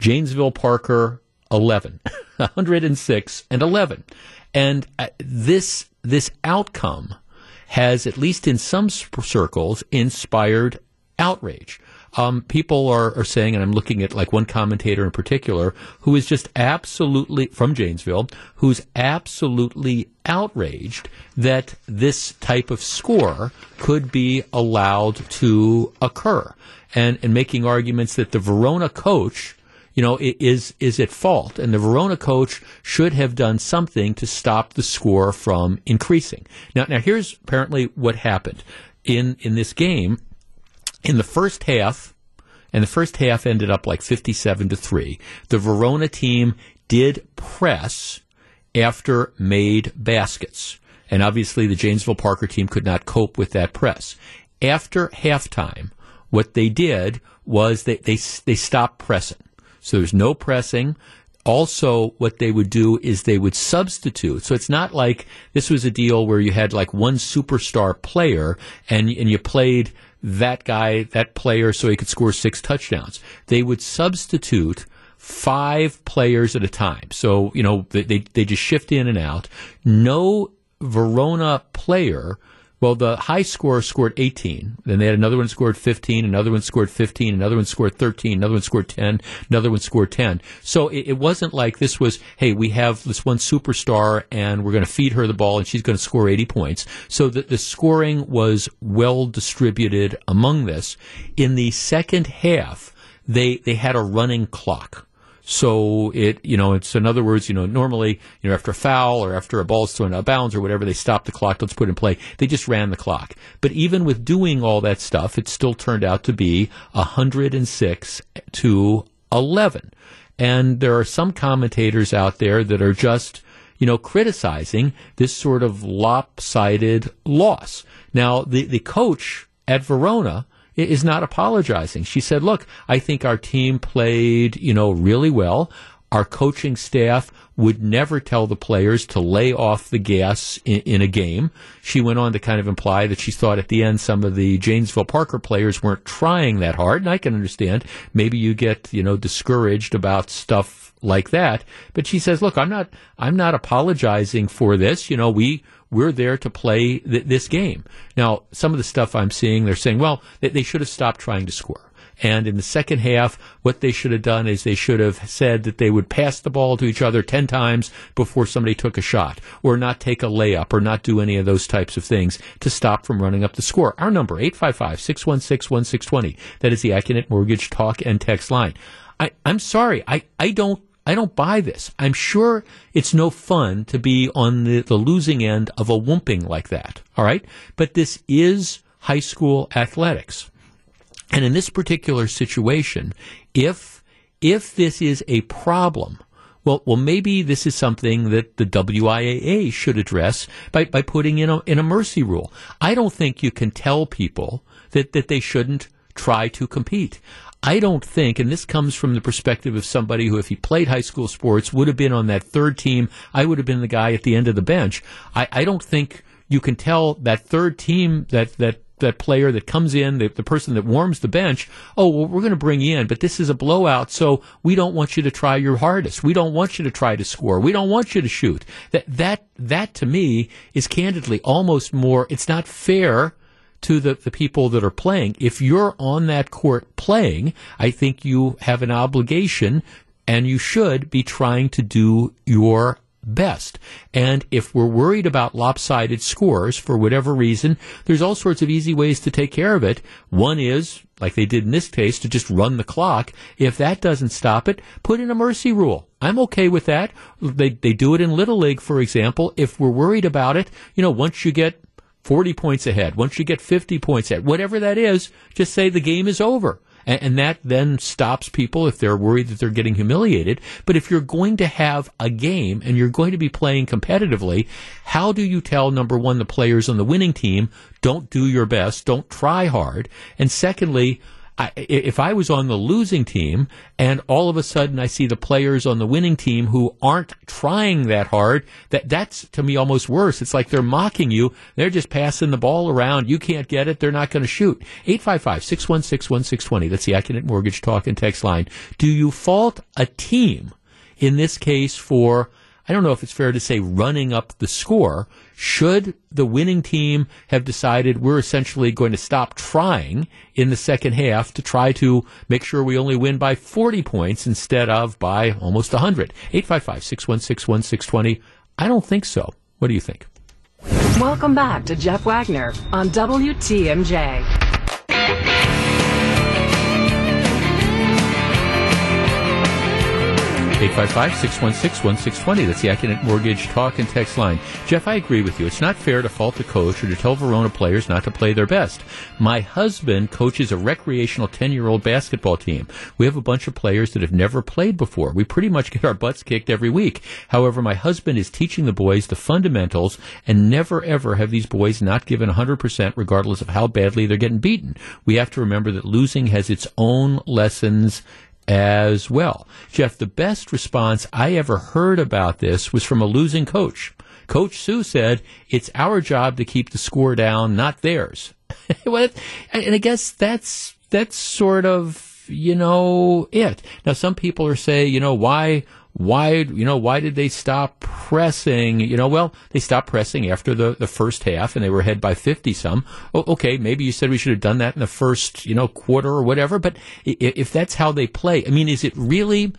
Janesville Parker 11, 106 and 11. And uh, this this outcome has, at least in some circles, inspired outrage. Um, people are, are saying, and I'm looking at like one commentator in particular, who is just absolutely from Janesville, who's absolutely outraged that this type of score could be allowed to occur, and and making arguments that the Verona coach you know, is is at fault, and the Verona coach should have done something to stop the score from increasing. Now, now here's apparently what happened in in this game. In the first half, and the first half ended up like fifty-seven to three. The Verona team did press after made baskets, and obviously the Janesville Parker team could not cope with that press. After halftime, what they did was they, they, they stopped pressing. So there's no pressing. Also, what they would do is they would substitute. So it's not like this was a deal where you had like one superstar player and, and you played that guy, that player, so he could score six touchdowns. They would substitute five players at a time. So, you know, they, they just shift in and out. No Verona player well, the high scorer scored 18. Then they had another one scored 15, another one scored 15, another one scored 13, another one scored 10, another one scored 10. So it, it wasn't like this was, hey, we have this one superstar and we're going to feed her the ball and she's going to score 80 points. So the, the scoring was well distributed among this. In the second half, they, they had a running clock. So it, you know, it's in other words, you know, normally, you know, after a foul or after a ball's thrown out of bounds or whatever, they stop the clock. Let's put in play. They just ran the clock. But even with doing all that stuff, it still turned out to be 106 to 11. And there are some commentators out there that are just, you know, criticizing this sort of lopsided loss. Now, the, the coach at Verona, is not apologizing. She said, look, I think our team played, you know, really well. Our coaching staff would never tell the players to lay off the gas in, in, a game. She went on to kind of imply that she thought at the end some of the Janesville Parker players weren't trying that hard, and I can understand. Maybe you get, you know, discouraged about stuff like that. But she says, look, I'm not, I'm not apologizing for this. You know, we, we're there to play th- this game. Now, some of the stuff I'm seeing, they're saying, well, they, they should have stopped trying to score. And in the second half, what they should have done is they should have said that they would pass the ball to each other 10 times before somebody took a shot, or not take a layup, or not do any of those types of things to stop from running up the score. Our number, 855-616-1620. That is the Accunet Mortgage Talk and Text line. I, I'm sorry, I, I don't I don't buy this. I'm sure it's no fun to be on the, the losing end of a whooping like that. All right. But this is high school athletics. And in this particular situation, if, if this is a problem, well, well, maybe this is something that the WIAA should address by, by putting in a, in a mercy rule. I don't think you can tell people that, that they shouldn't try to compete. I don't think, and this comes from the perspective of somebody who, if he played high school sports, would have been on that third team. I would have been the guy at the end of the bench. I, I don't think you can tell that third team that that that player that comes in, the, the person that warms the bench, oh, well, we're going to bring you in, but this is a blowout, so we don't want you to try your hardest. We don't want you to try to score. We don't want you to shoot. That, that, that to me is candidly almost more, it's not fair to the, the people that are playing. If you're on that court playing, I think you have an obligation and you should be trying to do your best. And if we're worried about lopsided scores for whatever reason, there's all sorts of easy ways to take care of it. One is, like they did in this case, to just run the clock. If that doesn't stop it, put in a mercy rule. I'm okay with that. They, they do it in Little League, for example. If we're worried about it, you know, once you get 40 points ahead, once you get 50 points ahead, whatever that is, just say the game is over. And, and, that then stops people if they're worried that they're getting humiliated. But if you're going to have a game and you're going to be playing competitively, how do you tell, number one, the players on the winning team, don't do your best, don't try hard? And secondly, I, if I was on the losing team and all of a sudden I see the players on the winning team who aren't trying that hard, that that's to me almost worse. It's like they're mocking you. They're just passing the ball around. You can't get it. They're not going to shoot. 855-616-1620. That's the Accunet Mortgage Talk and Text line. Do you fault a team in this case for I don't know if it's fair to say running up the score. Should the winning team have decided we're essentially going to stop trying in the second half to try to make sure we only win by 40 points instead of by almost 100? 855 616 1620. I don't think so. What do you think? Welcome back to Jeff Wagner on WTMJ. 855-616-1620. That's the Accunet Mortgage talk and text line. Jeff, I agree with you. It's not fair to fault the coach or to tell Verona players not to play their best. My husband coaches a recreational 10-year-old basketball team. We have a bunch of players that have never played before. We pretty much get our butts kicked every week. However, my husband is teaching the boys the fundamentals and never ever have these boys not given 100% regardless of how badly they're getting beaten. We have to remember that losing has its own lessons as well. Jeff, the best response I ever heard about this was from a losing coach. Coach Sue said, it's our job to keep the score down, not theirs. and I guess that's, that's sort of, you know, it. Now, some people are saying, you know, why, why you know why did they stop pressing you know well they stopped pressing after the, the first half and they were ahead by 50 some. Oh, okay maybe you said we should have done that in the first you know quarter or whatever but if that's how they play i mean is it really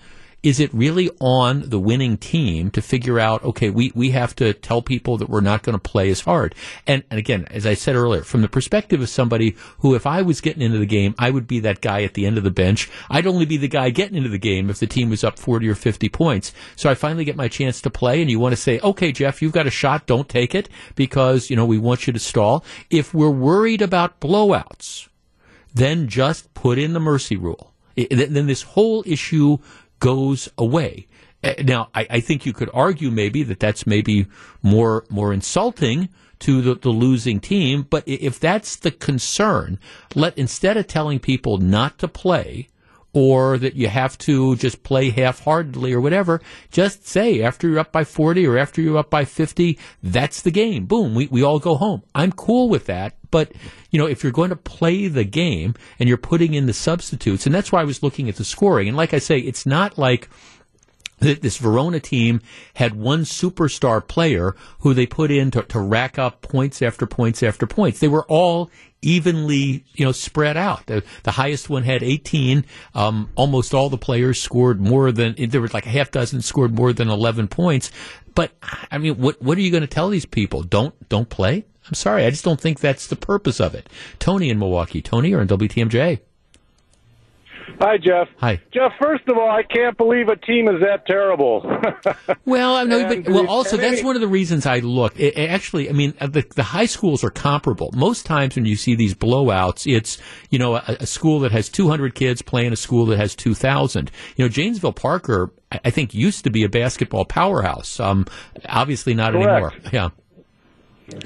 is it really on the winning team to figure out, okay, we, we have to tell people that we're not going to play as hard? And, and again, as I said earlier, from the perspective of somebody who, if I was getting into the game, I would be that guy at the end of the bench. I'd only be the guy getting into the game if the team was up 40 or 50 points. So I finally get my chance to play and you want to say, okay, Jeff, you've got a shot. Don't take it because, you know, we want you to stall. If we're worried about blowouts, then just put in the mercy rule. It, then this whole issue goes away. Uh, now, I, I, think you could argue maybe that that's maybe more more insulting to the, the losing team. But if that's the concern, let instead of telling people not to play, or that you have to just play half-heartedly or whatever, just say after you're up by 40 or after you're up by 50, that's the game. Boom, we, we all go home. I'm cool with that. But, you know, if you're going to play the game and you're putting in the substitutes, and that's why I was looking at the scoring. And like I say, it's not like that. this Verona team had one superstar player who they put in to, to rack up points after points after points. They were all evenly, you know, spread out. The, the highest one had 18. Um, almost all the players scored more than, there was like a half dozen scored more than 11 points. But, I mean, what, what are you going to tell these people? Don't, don't play? I'm sorry. I just don't think that's the purpose of it. Tony in Milwaukee. Tony, you're in WTMJ. Hi, Jeff. Hi, Jeff. First of all, I can't believe a team is that terrible. well, I know, but well, also that's one of the reasons I look. It, actually, I mean, uh, the, the high schools are comparable. Most times when you see these blowouts, it's you know a, a school that has 200 kids playing a school that has 2,000. You know, Janesville Parker, I think, used to be a basketball powerhouse. Um, obviously not Correct. anymore. Yeah.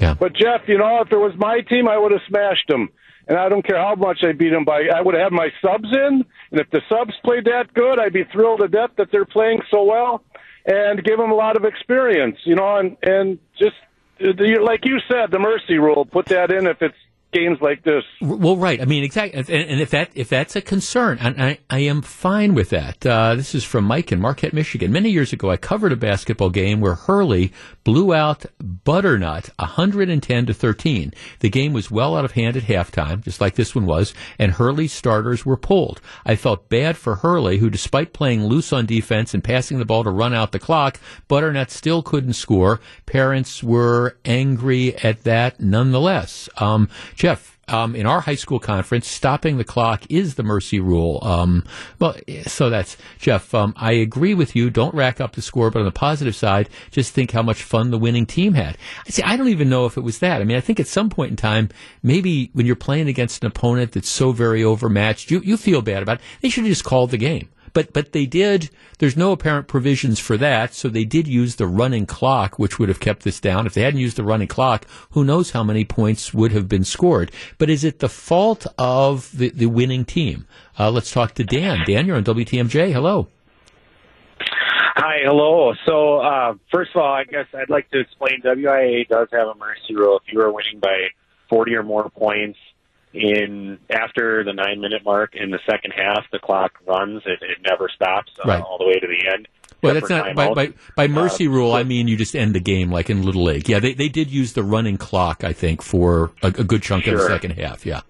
Yeah. But Jeff, you know, if it was my team, I would have smashed them and I don't care how much I beat them by. I would have my subs in, and if the subs played that good, I'd be thrilled to death that they're playing so well, and give them a lot of experience, you know, and and just like you said, the mercy rule. Put that in if it's games like this. Well, right. I mean, exactly. And, if that if that's a concern, and I, I am fine with that. Uh, this is from Mike in Marquette, Michigan. Many years ago, I covered a basketball game where Hurley blew out Butternut 110 to 13. The game was well out of hand at halftime, just like this one was, and Hurley's starters were pulled. I felt bad for Hurley, who, despite playing loose on defense and passing the ball to run out the clock, Butternut still couldn't score. Parents were angry at that nonetheless. Um, Jeff, um, in our high school conference, stopping the clock is the mercy rule. Um, well, so that's Jeff. Um, I agree with you. Don't rack up the score, but on the positive side, just think how much fun the winning team had. I see, I don't even know if it was that. I mean, I think at some point in time, maybe when you're playing against an opponent that's so very overmatched, you you feel bad about it. They should have just called the game. But but they did. There's no apparent provisions for that, so they did use the running clock, which would have kept this down. If they hadn't used the running clock, who knows how many points would have been scored? But is it the fault of the the winning team? Uh, let's talk to Dan. Dan, you're on WTMJ. Hello. Hi, hello. So, uh, first of all, I guess I'd like to explain WIA does have a mercy rule. If you are winning by 40 or more points, in after the nine minute mark in the second half, the clock runs. It, it never stops uh, right. all the way to the end. Well, that's not by, by, by mercy uh, rule. I mean, you just end the game like in Little League. Yeah, they they did use the running clock. I think for a, a good chunk sure. of the second half. Yeah.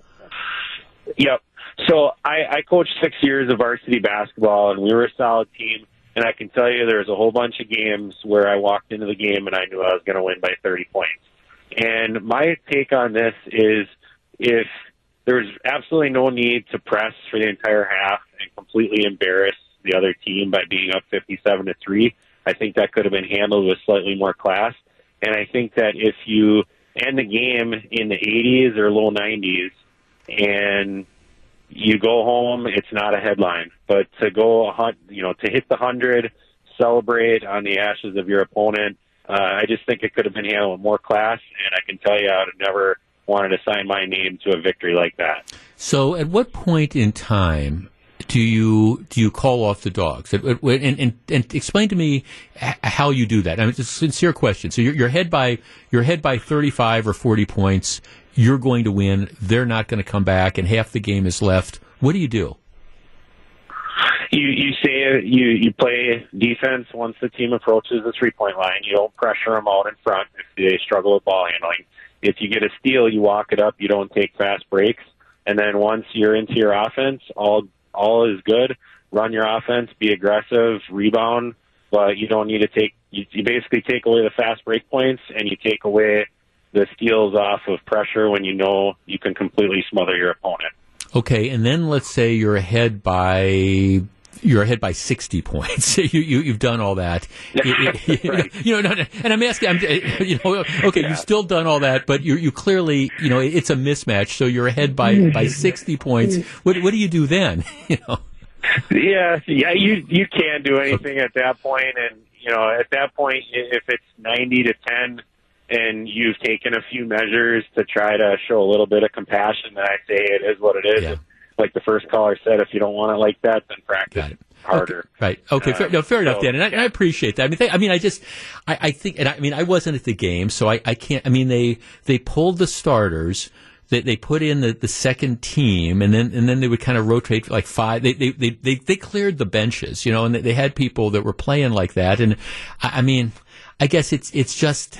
Yep. So I, I coached six years of varsity basketball, and we were a solid team. And I can tell you, there was a whole bunch of games where I walked into the game and I knew I was going to win by 30 points. And my take on this is, if there's absolutely no need to press for the entire half and completely embarrass the other team by being up 57 to 3. I think that could have been handled with slightly more class. And I think that if you end the game in the 80s or low 90s and you go home, it's not a headline. But to go, you know, to hit the 100, celebrate on the ashes of your opponent, uh, I just think it could have been handled with more class. And I can tell you, I would have never wanted to sign my name to a victory like that. So, at what point in time do you do you call off the dogs? And, and, and explain to me how you do that. I mean, it's a sincere question. So you're, you're ahead by you're ahead by 35 or 40 points. You're going to win. They're not going to come back, and half the game is left. What do you do? You you say you you play defense once the team approaches the three point line. You don't pressure them out in front if they struggle with ball handling. If you get a steal, you walk it up. You don't take fast breaks. And then once you're into your offense, all all is good. Run your offense, be aggressive, rebound, but you don't need to take. You, you basically take away the fast break points and you take away the steals off of pressure when you know you can completely smother your opponent. Okay, and then let's say you're ahead by you're ahead by 60 points. you, you, have done all that. right. You know, and I'm asking, I'm, eh, you know, okay, yeah. you've still done all that, but you, you clearly, you know, it's a mismatch. So you're ahead by, mm-hmm. by 60 points. What, what do you do then? you know? Yeah, yeah, you, you can't do anything at that point. And, you know, at that point, if it's 90 to 10, and you've taken a few measures to try to show a little bit of compassion, then I say it is what it is. Yeah like the first caller said, if you don't want it like that, then practice harder. Okay. Right. Okay. Fair, no, fair so, enough, Dan. And I, and I, appreciate that. I mean, they, I mean, I just, I, I, think, and I, I, mean, I wasn't at the game, so I, I can't. I mean, they they pulled the starters. They, they put in the, the second team, and then and then they would kind of rotate like five. They they, they, they, they cleared the benches, you know, and they, they had people that were playing like that. And I, I mean, I guess it's it's just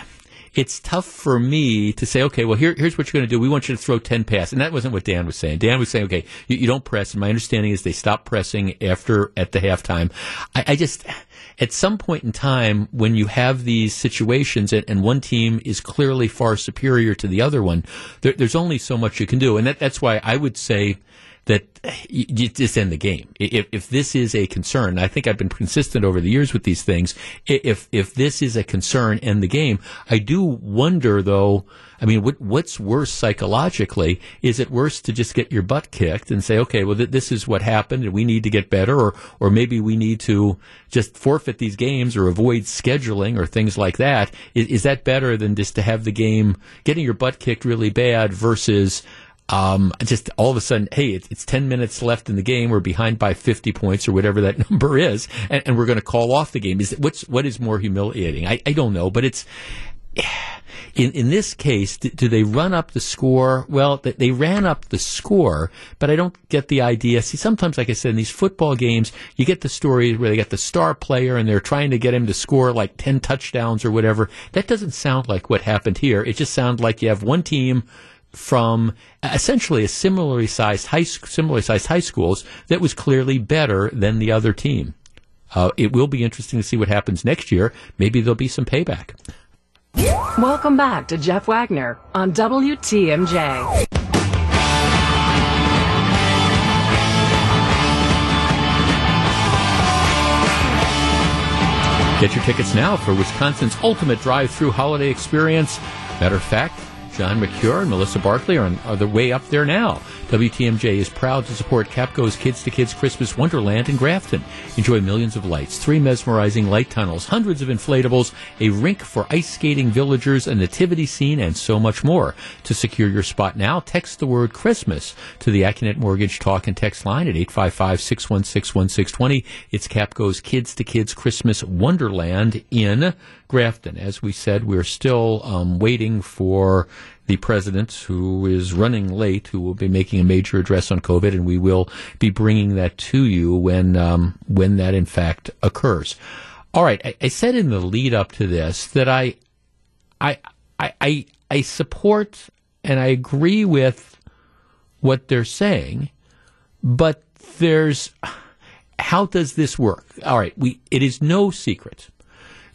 it's tough for me to say, okay, well, here, here's what you're going to do. We want you to throw 10 passes. And that wasn't what Dan was saying. Dan was saying, okay, you, you don't press. And my understanding is they stop pressing after, at the halftime. I, I just, at some point in time, when you have these situations and, and one team is clearly far superior to the other one, there, there's only so much you can do. And that, that's why I would say, that you just end the game. If, if this is a concern, I think I've been consistent over the years with these things. If if this is a concern, end the game. I do wonder though. I mean, what, what's worse psychologically? Is it worse to just get your butt kicked and say, okay, well, th- this is what happened and we need to get better, or, or maybe we need to just forfeit these games or avoid scheduling or things like that? Is, is that better than just to have the game getting your butt kicked really bad versus um, just all of a sudden, hey, it's, it's, 10 minutes left in the game. We're behind by 50 points or whatever that number is, and, and we're going to call off the game. Is what's what is more humiliating? I, I don't know, but it's in in this case. Do, do they run up the score? Well, they, they ran up the score, but I don't get the idea. See, sometimes, like I said, in these football games, you get the story where they get the star player and they're trying to get him to score like 10 touchdowns or whatever. That doesn't sound like what happened here. It just sounds like you have one team from essentially a similarly sized high similarly sized high schools that was clearly better than the other team. Uh, it will be interesting to see what happens next year. Maybe there'll be some payback. Welcome back to Jeff Wagner on WTMJ. Get your tickets now for Wisconsin's ultimate drive-through holiday experience. Matter of fact, John Mercure and Melissa Barclay are on are the way up there now. WTMJ is proud to support Kapco's Kids to Kids Christmas Wonderland in Grafton. Enjoy millions of lights, three mesmerizing light tunnels, hundreds of inflatables, a rink for ice skating villagers, a nativity scene, and so much more. To secure your spot now, text the word Christmas to the Accunet Mortgage Talk and Text line at 855-616-1620. It's Kapco's Kids to Kids Christmas Wonderland in Grafton. As we said, we're still um, waiting for the president, who is running late, who will be making a major address on COVID, and we will be bringing that to you when um, when that in fact occurs. All right, I, I, said in the lead up to this that I, I, I, I support and I agree with what they're saying, but there's how does this work? All right, we it is no secret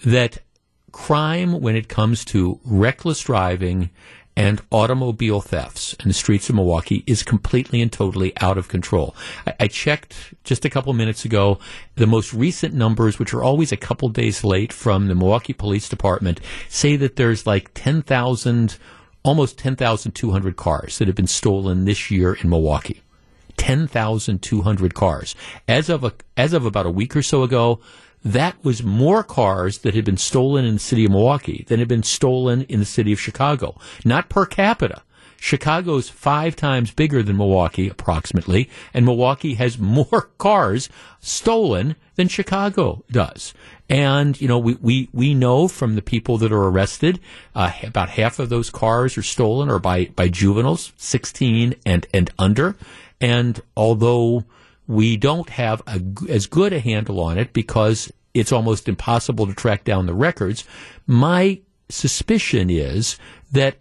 that crime when it comes to reckless driving and automobile thefts in the streets of Milwaukee is completely and totally out of control. I, I checked just a couple minutes ago the most recent numbers, which are always a couple days late from the Milwaukee Police Department, say that there's like 10,000, almost 10,200 cars that have been stolen this year in Milwaukee. 10,200 cars. As of a, as of about a week or so ago, that was more cars that had been stolen in the city of Milwaukee than had been stolen in the city of Chicago. Not per capita. Chicago's five times bigger than Milwaukee, approximately, and Milwaukee has more cars stolen than Chicago does. And, you know, we, we, we know from the people that are arrested, uh, about half of those cars are stolen or by, by juveniles, 16 and, and under. And although we don't have a, as good a handle on it because it's almost impossible to track down the records. My suspicion is that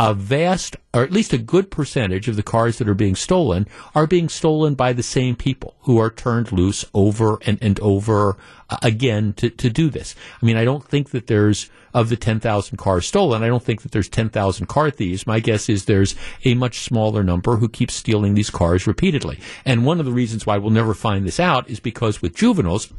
a vast, or at least a good percentage of the cars that are being stolen are being stolen by the same people who are turned loose over and, and over uh, again to, to do this. I mean, I don't think that there's, of the 10,000 cars stolen, I don't think that there's 10,000 car thieves. My guess is there's a much smaller number who keep stealing these cars repeatedly. And one of the reasons why we'll never find this out is because with juveniles,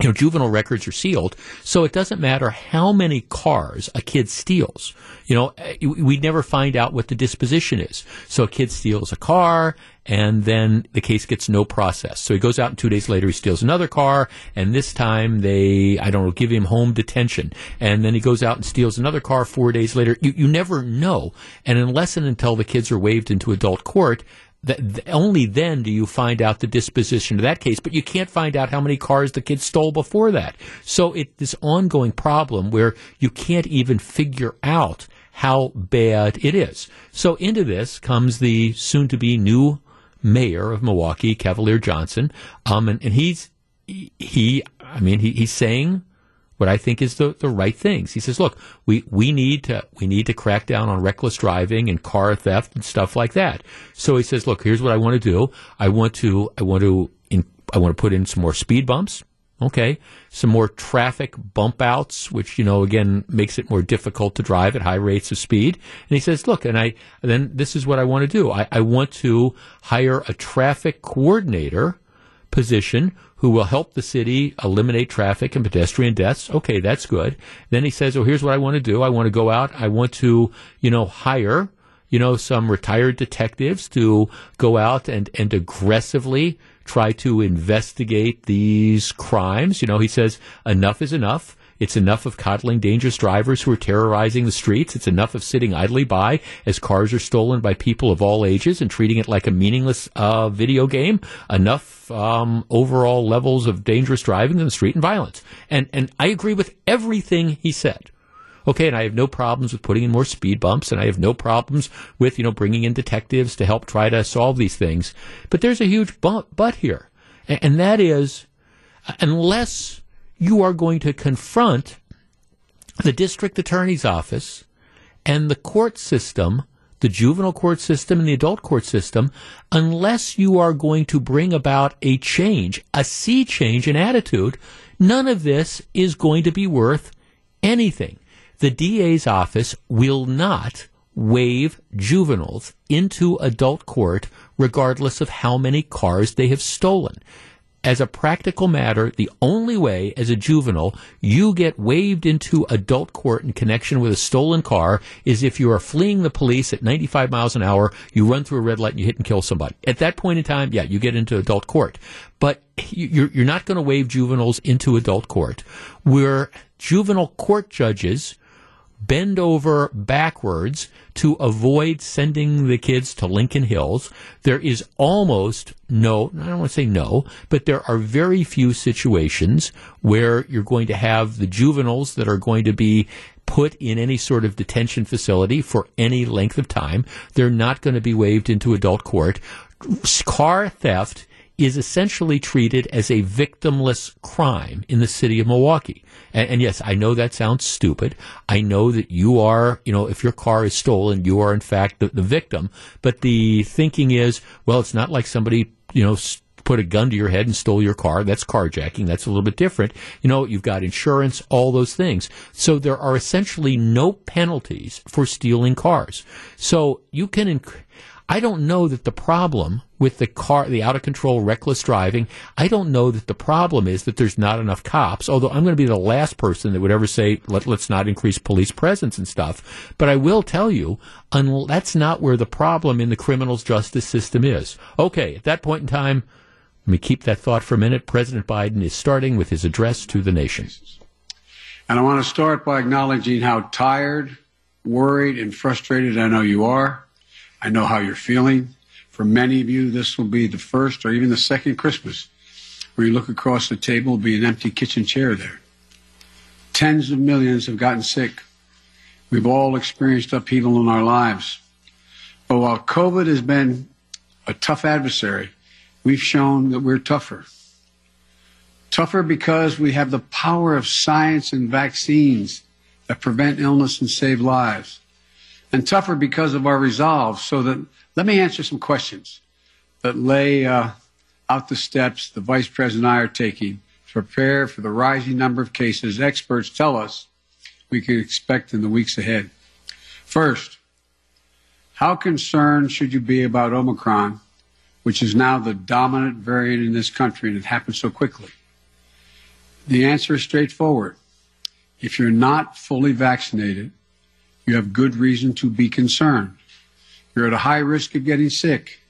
you know, juvenile records are sealed, so it doesn't matter how many cars a kid steals. You know, eh, we never find out what the disposition is. So a kid steals a car, and then the case gets no process. So he goes out, and two days later he steals another car, and this time they, I don't know, give him home detention. And then he goes out and steals another car four days later. You, you never know. And unless and until the kids are waived into adult court, that only then do you find out the disposition of that case, but you can't find out how many cars the kid stole before that. So it this ongoing problem where you can't even figure out how bad it is. So into this comes the soon to be new mayor of Milwaukee, Cavalier Johnson, um, and, and he's he, I mean, he, he's saying what I think is the, the right things. He says, look, we, we need to we need to crack down on reckless driving and car theft and stuff like that. So he says, look, here's what I want to do. I want to I want to in, I want to put in some more speed bumps. Okay, some more traffic bump outs, which you know again makes it more difficult to drive at high rates of speed. And he says, "Look, and I then this is what I want to do. I, I want to hire a traffic coordinator position who will help the city eliminate traffic and pedestrian deaths. Okay, that's good. Then he says, "Oh, here's what I want to do. I want to go out. I want to, you know, hire, you know, some retired detectives to go out and and aggressively try to investigate these crimes." You know, he says, "Enough is enough." It's enough of coddling dangerous drivers who are terrorizing the streets. It's enough of sitting idly by as cars are stolen by people of all ages and treating it like a meaningless uh, video game. Enough um, overall levels of dangerous driving in the street and violence. And and I agree with everything he said. Okay, and I have no problems with putting in more speed bumps, and I have no problems with you know bringing in detectives to help try to solve these things. But there's a huge but here, and that is unless you are going to confront the district attorney's office and the court system, the juvenile court system and the adult court system, unless you are going to bring about a change, a sea change in attitude, none of this is going to be worth anything. The DA's office will not waive juveniles into adult court regardless of how many cars they have stolen as a practical matter, the only way as a juvenile you get waived into adult court in connection with a stolen car is if you are fleeing the police at 95 miles an hour, you run through a red light and you hit and kill somebody. At that point in time, yeah, you get into adult court. But you're, you're not going to waive juveniles into adult court. Where juvenile court judges bend over backwards to avoid sending the kids to Lincoln Hills. There is almost no, I don't want to say no, but there are very few situations where you're going to have the juveniles that are going to be put in any sort of detention facility for any length of time. They're not going to be waived into adult court. Car theft is essentially treated as a victimless crime in the city of Milwaukee. And, and, yes, I know that sounds stupid. I know that you are, you know, if your car is stolen, you are in fact the, the victim. But the thinking is, well, it's not like somebody, you know, put a gun to your head and stole your car. That's carjacking. That's a little bit different. You know, you've got insurance, all those things. So there are essentially no penalties for stealing cars. So you can. Inc- I don't know that the problem with the car, the out of control, reckless driving, I don't know that the problem is that there's not enough cops. Although I'm going to be the last person that would ever say, Let, us not increase police presence and stuff. But I will tell you, un- that's not where the problem in the criminal justice system is. Okay, at that point in time, let me keep that thought for a minute. President Biden is starting with his address to the nation. And I want to start by acknowledging how tired, worried, and frustrated I know you are. I know how you're feeling. For many of you, this will be the first or even the second Christmas where you look across the table, will be an empty kitchen chair there. Tens of millions have gotten sick. We've all experienced upheaval in our lives. But while COVID has been a tough adversary, we've shown that we're tougher. Tougher because we have the power of science and vaccines that prevent illness and save lives and tougher because of our resolve. So that let me answer some questions that lay uh, out the steps the vice president and I are taking to prepare for the rising number of cases experts tell us we can expect in the weeks ahead. First, how concerned should you be about Omicron, which is now the dominant variant in this country and it happened so quickly? The answer is straightforward. If you're not fully vaccinated, you have good reason to be concerned. You're at a high risk of getting sick.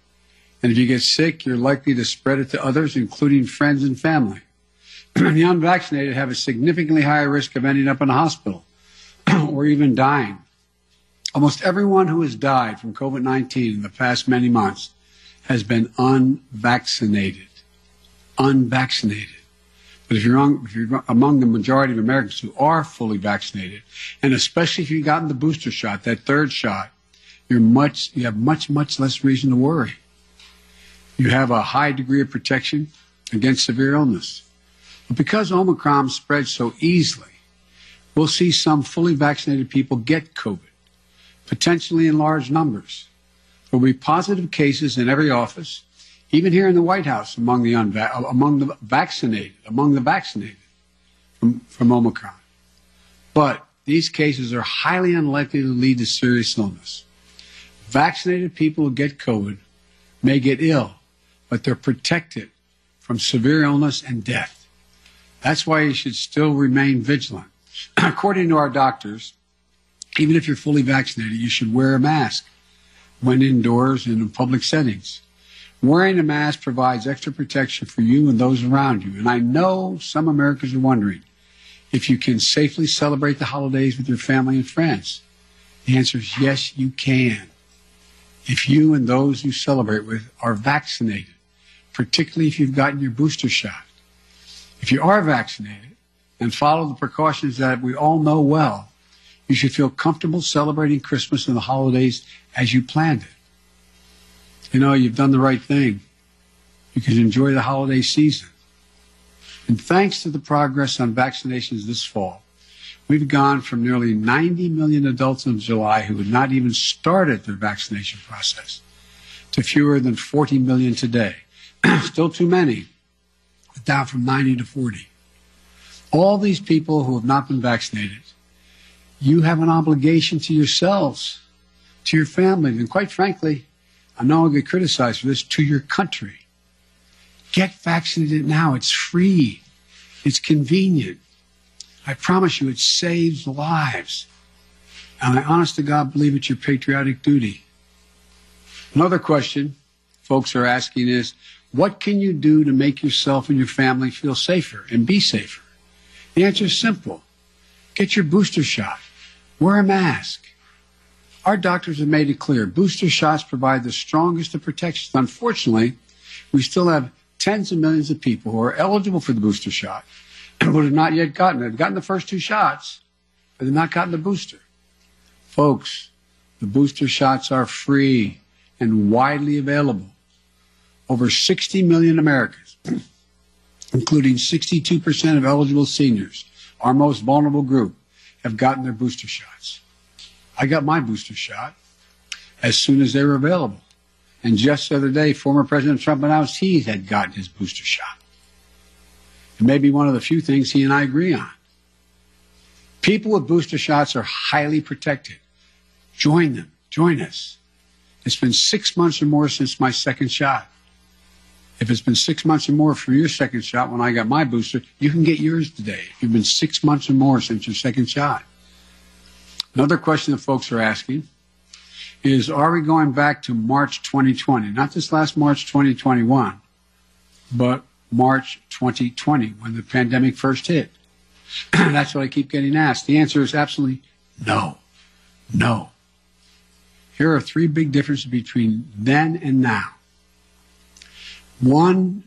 And if you get sick, you're likely to spread it to others, including friends and family. the unvaccinated have a significantly higher risk of ending up in a hospital or even dying. Almost everyone who has died from COVID 19 in the past many months has been unvaccinated. Unvaccinated. But if you're, on, if you're among the majority of Americans who are fully vaccinated, and especially if you've gotten the booster shot, that third shot, you're much, you have much, much less reason to worry. You have a high degree of protection against severe illness. But because Omicron spreads so easily, we'll see some fully vaccinated people get COVID, potentially in large numbers. There will be positive cases in every office, even here in the White House among the unva- among the vaccinated, among the vaccinated from, from Omicron. But these cases are highly unlikely to lead to serious illness. Vaccinated people who get COVID may get ill, but they're protected from severe illness and death. That's why you should still remain vigilant. According to our doctors, even if you're fully vaccinated, you should wear a mask when indoors and in public settings. Wearing a mask provides extra protection for you and those around you. And I know some Americans are wondering if you can safely celebrate the holidays with your family and friends. The answer is yes, you can. If you and those you celebrate with are vaccinated, particularly if you've gotten your booster shot. If you are vaccinated and follow the precautions that we all know well, you should feel comfortable celebrating Christmas and the holidays as you planned it you know, you've done the right thing. You can enjoy the holiday season. And thanks to the progress on vaccinations this fall, we've gone from nearly 90 million adults in July who had not even started their vaccination process to fewer than 40 million today. Still too many, but down from 90 to 40. All these people who have not been vaccinated, you have an obligation to yourselves, to your family, and quite frankly, I know I get criticized for this to your country. Get vaccinated now. It's free. It's convenient. I promise you, it saves lives. And I honest to God believe it's your patriotic duty. Another question folks are asking is, what can you do to make yourself and your family feel safer and be safer? The answer is simple. Get your booster shot. Wear a mask. Our doctors have made it clear booster shots provide the strongest of protections. Unfortunately, we still have tens of millions of people who are eligible for the booster shot but have not yet gotten it. They've gotten the first two shots, but they've not gotten the booster. Folks, the booster shots are free and widely available. Over 60 million Americans, including 62% of eligible seniors, our most vulnerable group, have gotten their booster shots. I got my booster shot as soon as they were available. And just the other day, former President Trump announced he had gotten his booster shot. It may be one of the few things he and I agree on. People with booster shots are highly protected. Join them. Join us. It's been six months or more since my second shot. If it's been six months or more for your second shot when I got my booster, you can get yours today. If you've been six months or more since your second shot. Another question that folks are asking is Are we going back to March 2020? Not this last March 2021, but March 2020 when the pandemic first hit. That's what I keep getting asked. The answer is absolutely no. No. Here are three big differences between then and now. One,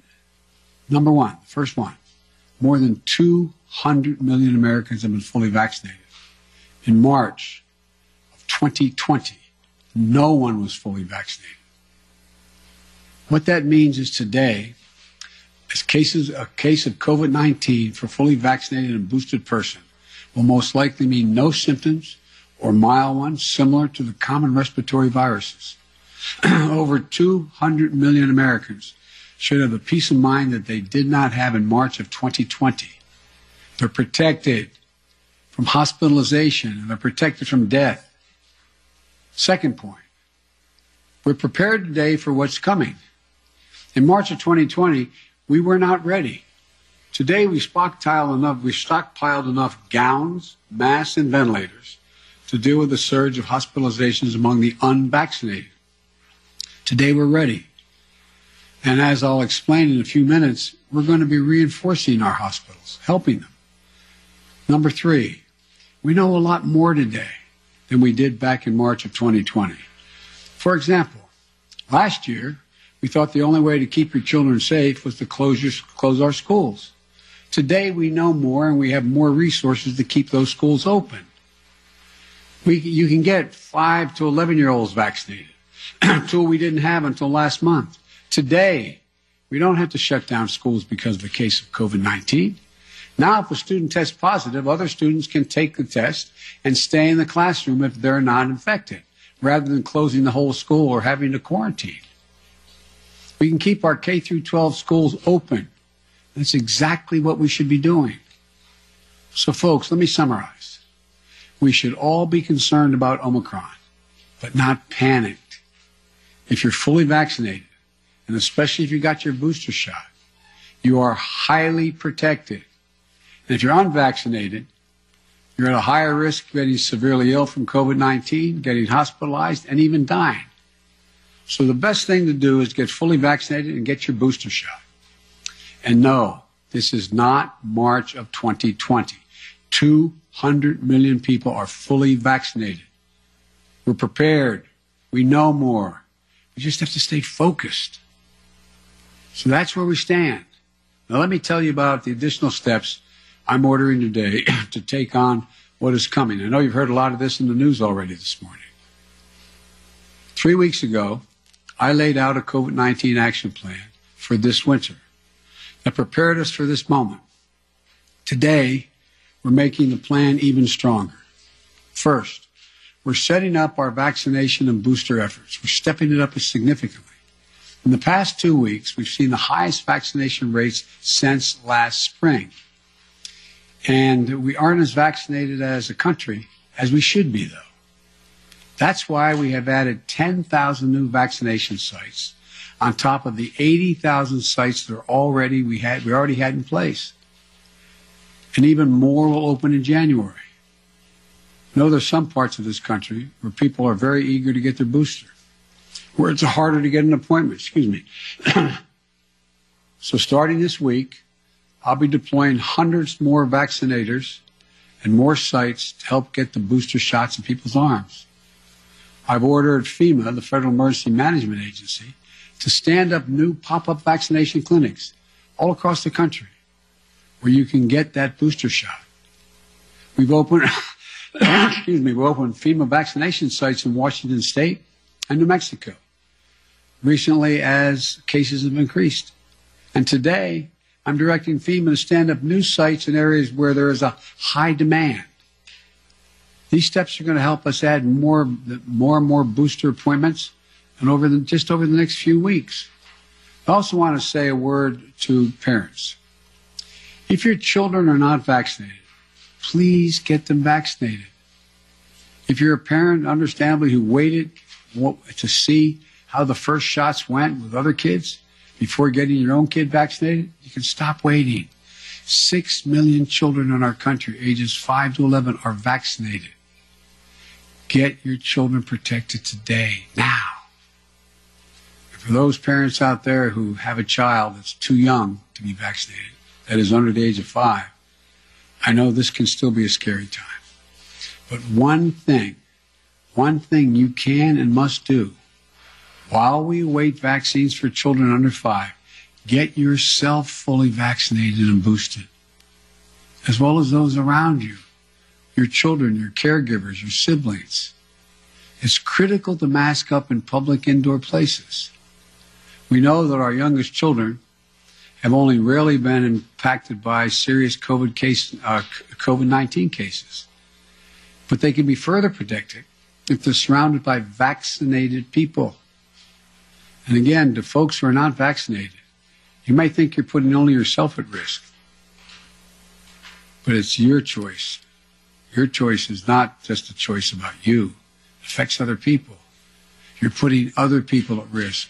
number one, first one, more than 200 million Americans have been fully vaccinated. In March of 2020, no one was fully vaccinated. What that means is today, as cases, a case of COVID 19 for fully vaccinated and boosted person will most likely mean no symptoms or mild ones similar to the common respiratory viruses. Over 200 million Americans should have the peace of mind that they did not have in March of 2020. They're protected from hospitalization and they're protected from death. Second point, we're prepared today for what's coming. In March of 2020, we were not ready. Today, we stockpiled enough, we stockpiled enough gowns, masks, and ventilators to deal with the surge of hospitalizations among the unvaccinated. Today, we're ready. And as I'll explain in a few minutes, we're going to be reinforcing our hospitals, helping them. Number three, we know a lot more today than we did back in March of 2020. For example, last year, we thought the only way to keep your children safe was to close, your, close our schools. Today, we know more and we have more resources to keep those schools open. We, you can get 5 to 11 year olds vaccinated, a tool we didn't have until last month. Today, we don't have to shut down schools because of a case of COVID 19. Now, if a student tests positive, other students can take the test and stay in the classroom if they're not infected, rather than closing the whole school or having to quarantine. We can keep our K through 12 schools open. That's exactly what we should be doing. So, folks, let me summarize. We should all be concerned about Omicron, but not panicked. If you're fully vaccinated, and especially if you got your booster shot, you are highly protected if you're unvaccinated, you're at a higher risk of getting severely ill from COVID 19, getting hospitalized, and even dying. So the best thing to do is get fully vaccinated and get your booster shot. And no, this is not March of 2020. 200 million people are fully vaccinated. We're prepared. We know more. We just have to stay focused. So that's where we stand. Now let me tell you about the additional steps I'm ordering today to take on what is coming. I know you've heard a lot of this in the news already this morning. Three weeks ago, I laid out a COVID 19 action plan for this winter that prepared us for this moment. Today, we're making the plan even stronger. First, we're setting up our vaccination and booster efforts. We're stepping it up significantly. In the past two weeks, we've seen the highest vaccination rates since last spring. And we aren't as vaccinated as a country as we should be, though. That's why we have added 10,000 new vaccination sites on top of the 80,000 sites that are already we had we already had in place. And even more will open in January. I know there's some parts of this country where people are very eager to get their booster, where it's harder to get an appointment, excuse me. so starting this week, I'll be deploying hundreds more vaccinators and more sites to help get the booster shots in people's arms. I've ordered FEMA, the Federal Emergency Management Agency, to stand up new pop-up vaccination clinics all across the country where you can get that booster shot. We've opened, excuse me, we opened FEMA vaccination sites in Washington State and New Mexico recently as cases have increased. And today, I'm directing FEMA to stand up new sites in areas where there is a high demand. These steps are going to help us add more, more and more booster appointments and over the, just over the next few weeks. I also want to say a word to parents. If your children are not vaccinated, please get them vaccinated. If you're a parent, understandably, who waited to see how the first shots went with other kids before getting your own kid vaccinated, you can stop waiting. Six million children in our country, ages 5 to 11, are vaccinated. Get your children protected today, now. And for those parents out there who have a child that's too young to be vaccinated, that is under the age of five, I know this can still be a scary time. But one thing, one thing you can and must do while we await vaccines for children under five, get yourself fully vaccinated and boosted, as well as those around you, your children, your caregivers, your siblings. It's critical to mask up in public indoor places. We know that our youngest children have only rarely been impacted by serious COVID case, uh, COVID-19 cases. But they can be further protected if they're surrounded by vaccinated people. And again, to folks who are not vaccinated, you might think you're putting only yourself at risk. But it's your choice. Your choice is not just a choice about you. It affects other people. You're putting other people at risk.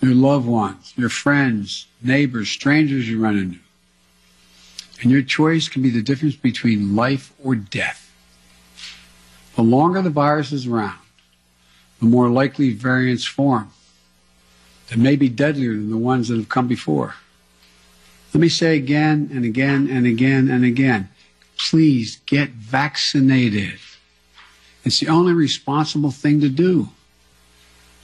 Your loved ones, your friends, neighbors, strangers you run into. And your choice can be the difference between life or death. The longer the virus is around, the more likely variants form that may be deadlier than the ones that have come before. Let me say again and again and again and again please get vaccinated. It's the only responsible thing to do.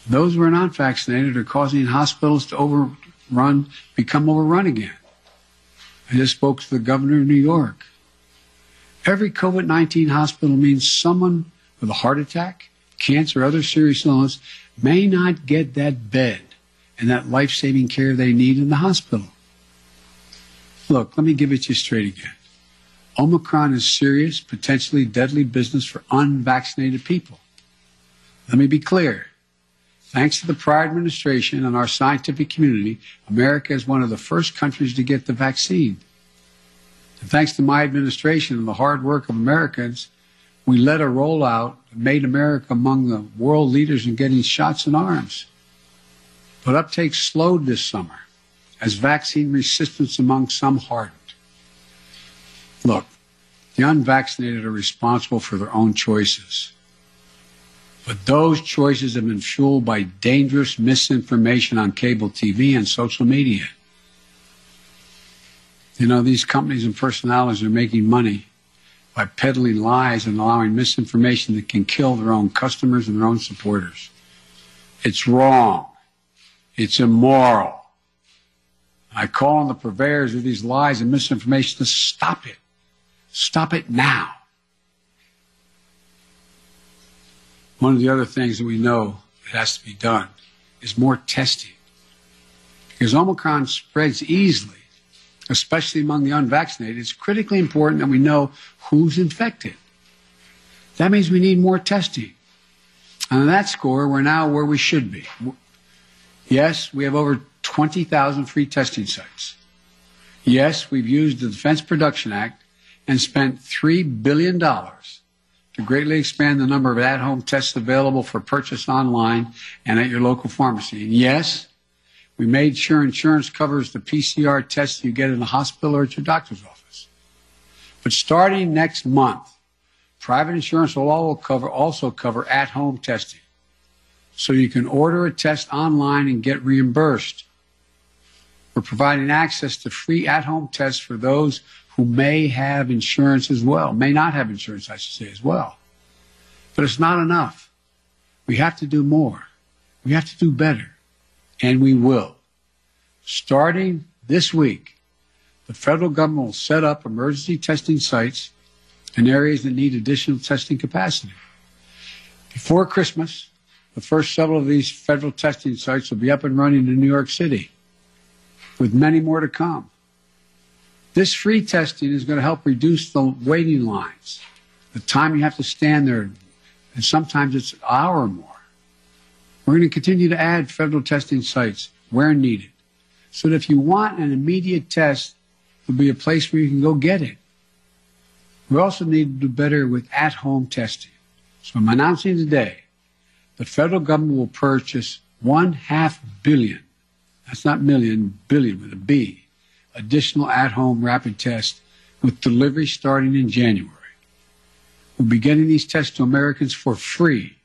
Those who are not vaccinated are causing hospitals to overrun, become overrun again. I just spoke to the governor of New York. Every COVID 19 hospital means someone with a heart attack, cancer, or other serious illness may not get that bed and that life saving care they need in the hospital. Look, let me give it to you straight again. Omicron is serious, potentially deadly business for unvaccinated people. Let me be clear. Thanks to the prior administration and our scientific community, America is one of the first countries to get the vaccine. And thanks to my administration and the hard work of Americans, we led a rollout that made America among the world leaders in getting shots in arms. But uptake slowed this summer as vaccine resistance among some hardened. Look, the unvaccinated are responsible for their own choices. But those choices have been fueled by dangerous misinformation on cable TV and social media. You know, these companies and personalities are making money by peddling lies and allowing misinformation that can kill their own customers and their own supporters. It's wrong. It's immoral. I call on the purveyors of these lies and misinformation to stop it. Stop it now. One of the other things that we know that has to be done is more testing. Because Omicron spreads easily, especially among the unvaccinated. It's critically important that we know who's infected. That means we need more testing. And on that score, we're now where we should be. Yes, we have over 20,000 free testing sites. Yes, we've used the Defense Production Act and spent $3 billion to greatly expand the number of at home tests available for purchase online and at your local pharmacy. And yes, we made sure insurance covers the PCR tests you get in the hospital or at your doctor's office. But starting next month, private insurance will also cover, also cover at home testing so you can order a test online and get reimbursed. We're providing access to free at home tests for those who may have insurance as well, may not have insurance, I should say, as well. But it's not enough. We have to do more. We have to do better. And we will. Starting this week, the federal government will set up emergency testing sites in areas that need additional testing capacity. Before Christmas, the first several of these federal testing sites will be up and running in New York City, with many more to come. This free testing is going to help reduce the waiting lines, the time you have to stand there, and sometimes it's an hour or more. We're going to continue to add federal testing sites where needed so that if you want an immediate test, there'll be a place where you can go get it. We also need to do better with at home testing. So I'm announcing today the federal government will purchase one half billion, that's not million, billion with a B, additional at home rapid tests with delivery starting in January. We'll be getting these tests to Americans for free.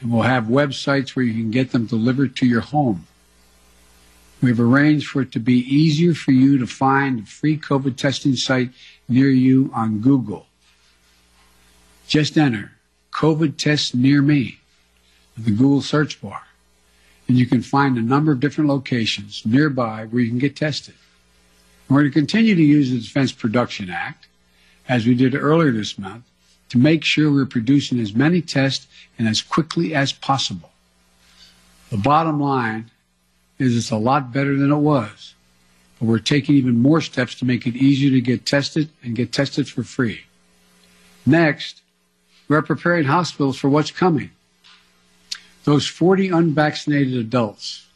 And we'll have websites where you can get them delivered to your home. We've arranged for it to be easier for you to find a free COVID testing site near you on Google. Just enter COVID test near me in the Google search bar. And you can find a number of different locations nearby where you can get tested. We're going to continue to use the Defense Production Act, as we did earlier this month, to make sure we're producing as many tests and as quickly as possible. The bottom line is it's a lot better than it was, but we're taking even more steps to make it easier to get tested and get tested for free. Next, we're preparing hospitals for what's coming. Those 40 unvaccinated adults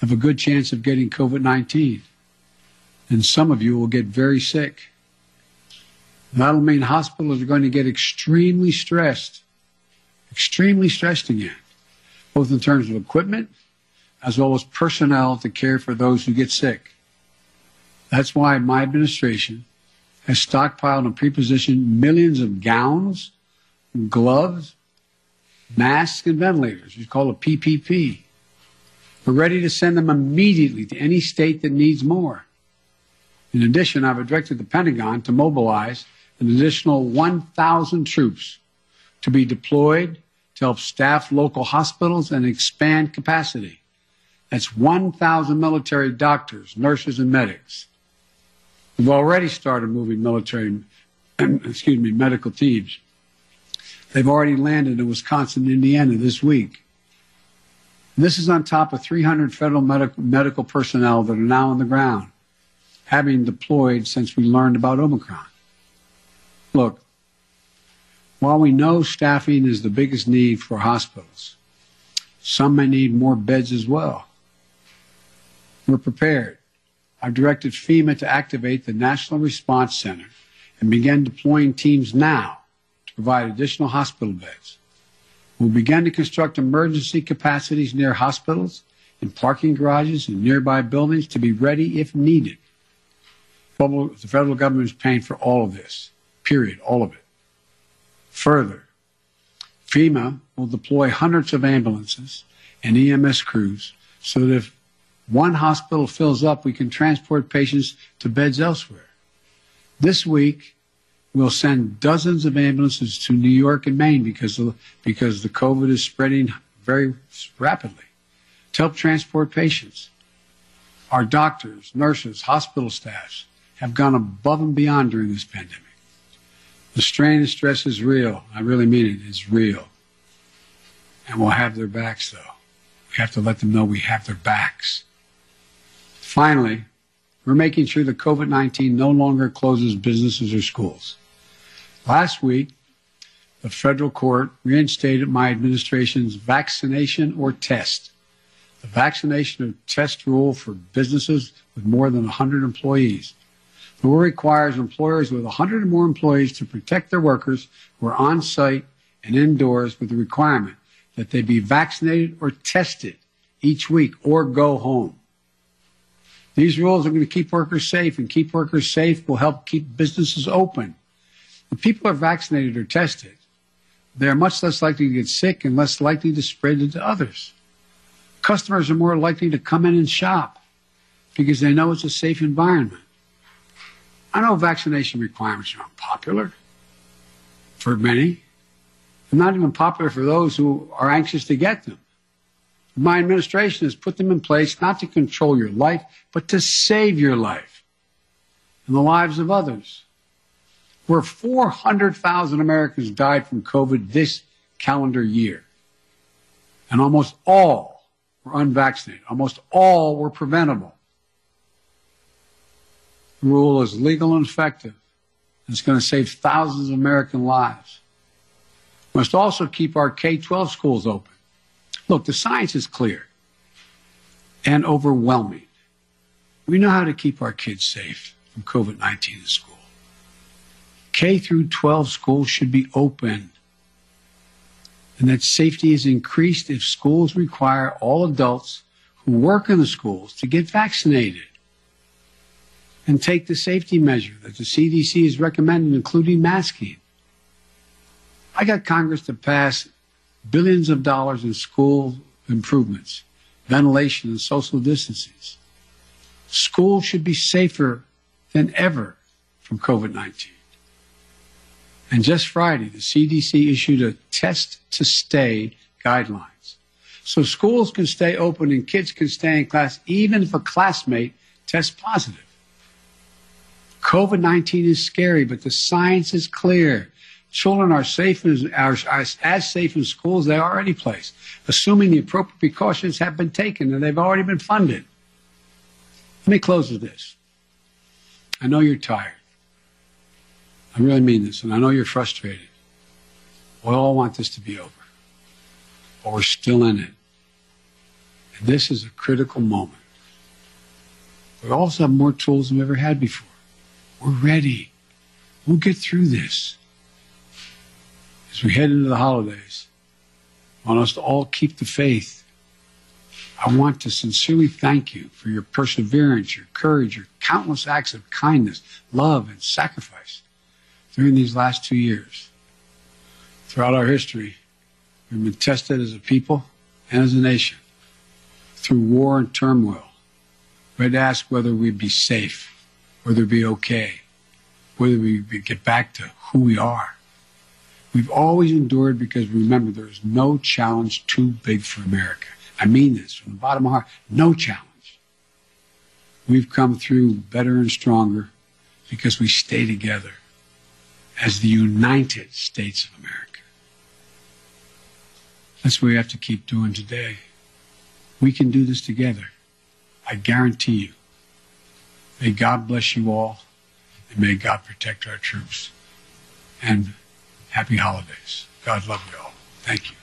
have a good chance of getting COVID 19, and some of you will get very sick. That'll mean hospitals are going to get extremely stressed, extremely stressed again, both in terms of equipment as well as personnel to care for those who get sick. That's why my administration has stockpiled and prepositioned millions of gowns, gloves, masks, and ventilators. We call a PPE. We're ready to send them immediately to any state that needs more. In addition, I've directed the Pentagon to mobilize an additional 1,000 troops to be deployed to help staff local hospitals and expand capacity. That's 1,000 military doctors, nurses, and medics. We've already started moving military, excuse me, medical teams. They've already landed in Wisconsin Indiana this week. This is on top of 300 federal medical, medical personnel that are now on the ground, having deployed since we learned about Omicron. Look, while we know staffing is the biggest need for hospitals, some may need more beds as well. We're prepared. I've directed FEMA to activate the National Response Center and begin deploying teams now provide additional hospital beds. We'll begin to construct emergency capacities near hospitals, in parking garages, and nearby buildings to be ready if needed. The federal government is paying for all of this, period, all of it. Further, FEMA will deploy hundreds of ambulances and EMS crews so that if one hospital fills up, we can transport patients to beds elsewhere. This week, we'll send dozens of ambulances to New York and Maine because of, because the COVID is spreading very rapidly to help transport patients. Our doctors, nurses, hospital staffs have gone above and beyond during this pandemic. The strain and stress is real. I really mean it. It's real. And we'll have their backs, though. We have to let them know we have their backs. Finally, we're making sure that COVID 19 no longer closes businesses or schools. Last week, the federal court reinstated my administration's vaccination or test. The vaccination or test rule for businesses with more than 100 employees. The rule requires employers with 100 or more employees to protect their workers who are on site and indoors with the requirement that they be vaccinated or tested each week or go home. These rules are going to keep workers safe, and keep workers safe will help keep businesses open. When people are vaccinated or tested, they are much less likely to get sick and less likely to spread it to others. Customers are more likely to come in and shop because they know it's a safe environment. I know vaccination requirements are unpopular for many. They're not even popular for those who are anxious to get them. My administration has put them in place not to control your life, but to save your life and the lives of others. Where 400,000 Americans died from COVID this calendar year, and almost all were unvaccinated, almost all were preventable. The rule is legal and effective. It's going to save thousands of American lives. We must also keep our K 12 schools open Look, the science is clear and overwhelming. We know how to keep our kids safe from COVID 19 in school. K through 12 schools should be open. And that safety is increased if schools require all adults who work in the schools to get vaccinated and take the safety measure that the CDC is recommending, including masking. I got Congress to pass billions of dollars in school improvements, ventilation, and social distances. Schools should be safer than ever from COVID 19. And just Friday, the CDC issued a test to stay guidelines. So schools can stay open and kids can stay in class even if a classmate tests positive. COVID 19 is scary, but the science is clear. Children are safe are, are as safe in schools as they are any place, assuming the appropriate precautions have been taken and they've already been funded. Let me close with this. I know you're tired. I really mean this, and I know you're frustrated. We all want this to be over, but we're still in it. And this is a critical moment. We also have more tools than we've ever had before. We're ready. We'll get through this. As we head into the holidays, I want us to all keep the faith. I want to sincerely thank you for your perseverance, your courage, your countless acts of kindness, love, and sacrifice during these last two years. Throughout our history, we've been tested as a people and as a nation through war and turmoil. We had to ask whether we'd be safe, whether we'd be okay, whether we'd get back to who we are. We've always endured because remember, there is no challenge too big for America. I mean this from the bottom of my heart. No challenge. We've come through better and stronger because we stay together as the United States of America. That's what we have to keep doing today. We can do this together. I guarantee you. May God bless you all, and may God protect our troops. And happy holidays. God love you all. Thank you.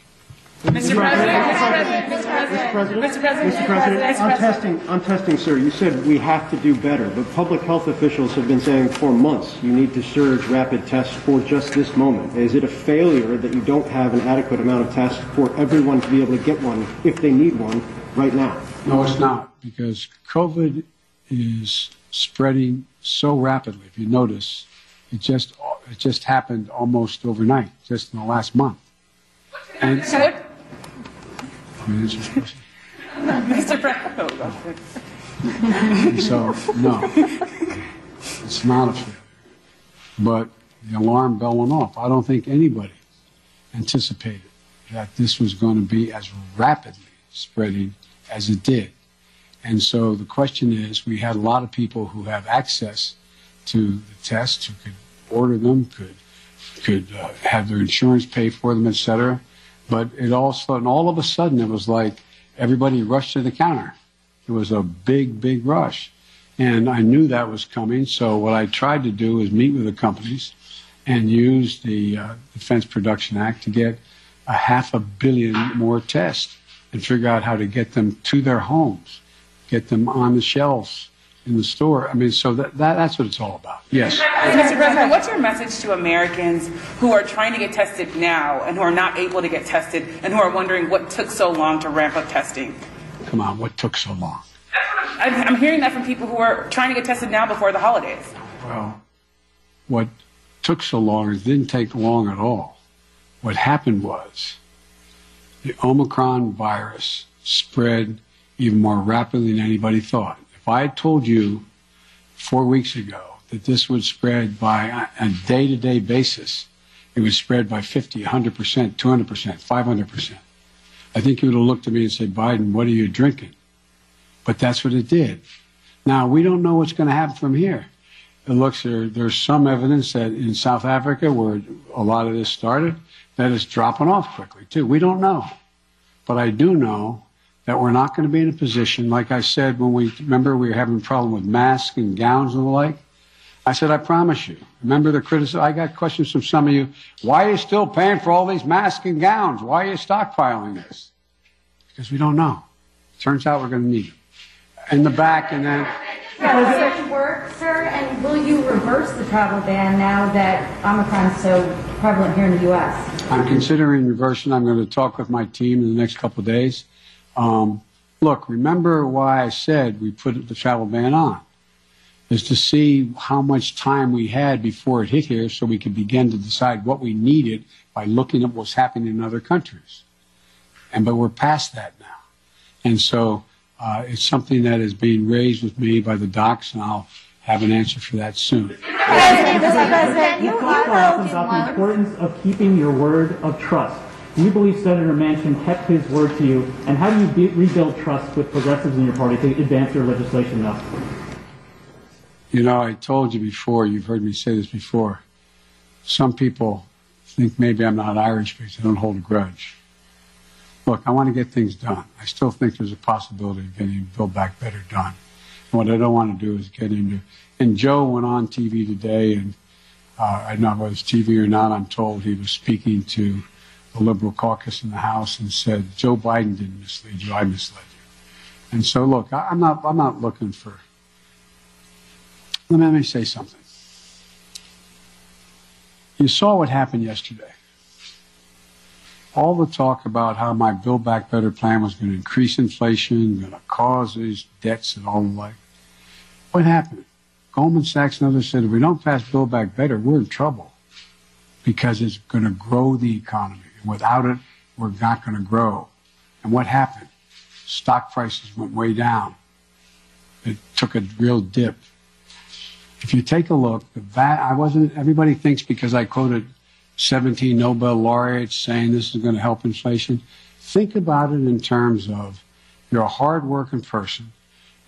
Mr. President, Mr. President, Mr. President, Mr. President, Mr. President, on testing, on testing, sir, you said we have to do better, but public health officials have been saying for months you need to surge rapid tests for just this moment. Is it a failure that you don't have an adequate amount of tests for everyone to be able to get one if they need one right now? No, it's not, because COVID is spreading so rapidly. If you notice, it just it just happened almost overnight, just in the last month. And So what, Mr. Mr. President, So, no, it's not a failure. But the alarm bell went off. I don't think anybody anticipated that this was going to be as rapidly spreading as it did. And so the question is, we had a lot of people who have access to the tests, who could order them, could could uh, have their insurance pay for them, et cetera. But it also, and all of a sudden, it was like everybody rushed to the counter. It was a big, big rush. And I knew that was coming. So what I tried to do is meet with the companies and use the uh, Defense Production Act to get a half a billion more tests and figure out how to get them to their homes, get them on the shelves in the store. I mean, so that, that that's what it's all about. Yes. Mr. President, what's your message to Americans who are trying to get tested now and who are not able to get tested and who are wondering what took so long to ramp up testing? Come on, what took so long? I'm I'm hearing that from people who are trying to get tested now before the holidays. Well, what took so long is didn't take long at all. What happened was the Omicron virus spread even more rapidly than anybody thought. If I told you four weeks ago that this would spread by a day to day basis, it would spread by 50, 100%, 200%, 500%. I think you would have looked at me and said, Biden, what are you drinking? But that's what it did. Now, we don't know what's going to happen from here. It looks there, there's some evidence that in South Africa, where a lot of this started, that it's dropping off quickly, too. We don't know. But I do know that we're not going to be in a position, like I said when we, remember we were having a problem with masks and gowns and the like? I said, I promise you. Remember the criticism? I got questions from some of you. Why are you still paying for all these masks and gowns? Why are you stockpiling this? because we don't know. Turns out we're going to need them. In the back, and then Yeah, such work, sir, and will you reverse the travel ban now that Omicron is so prevalent here in the U.S.? I'm considering reversing. I'm going to talk with my team in the next couple of days. Um, look, remember why I said we put the travel ban on is to see how much time we had before it hit here so we could begin to decide what we needed by looking at what's happening in other countries. And but we're past that now. And so uh, it's something that is being raised with me by the docs, and I'll have an answer for that soon. President, You talked often about the importance of keeping your word of trust. Do you believe Senator Manchin kept his word to you? And how do you be- rebuild trust with progressives in your party to advance your legislation now? You know, I told you before, you've heard me say this before. Some people think maybe I'm not Irish because I don't hold a grudge. Look, I want to get things done. I still think there's a possibility of getting Build Back Better done. And what I don't want to do is get into. And Joe went on TV today, and uh, I don't know whether it's TV or not. I'm told he was speaking to the Liberal caucus in the House and said, "Joe Biden didn't mislead you. I misled you." And so, look, I, I'm not. I'm not looking for. Let me, let me say something. You saw what happened yesterday all the talk about how my Build Back Better plan was going to increase inflation, going to cause these debts and all the like. What happened? Goldman Sachs and others said if we don't pass Build Back Better, we're in trouble because it's going to grow the economy. Without it, we're not going to grow. And what happened? Stock prices went way down. It took a real dip. If you take a look, the va- I wasn't. Everybody thinks because I quoted 17 Nobel laureates saying this is going to help inflation. Think about it in terms of you're a hardworking person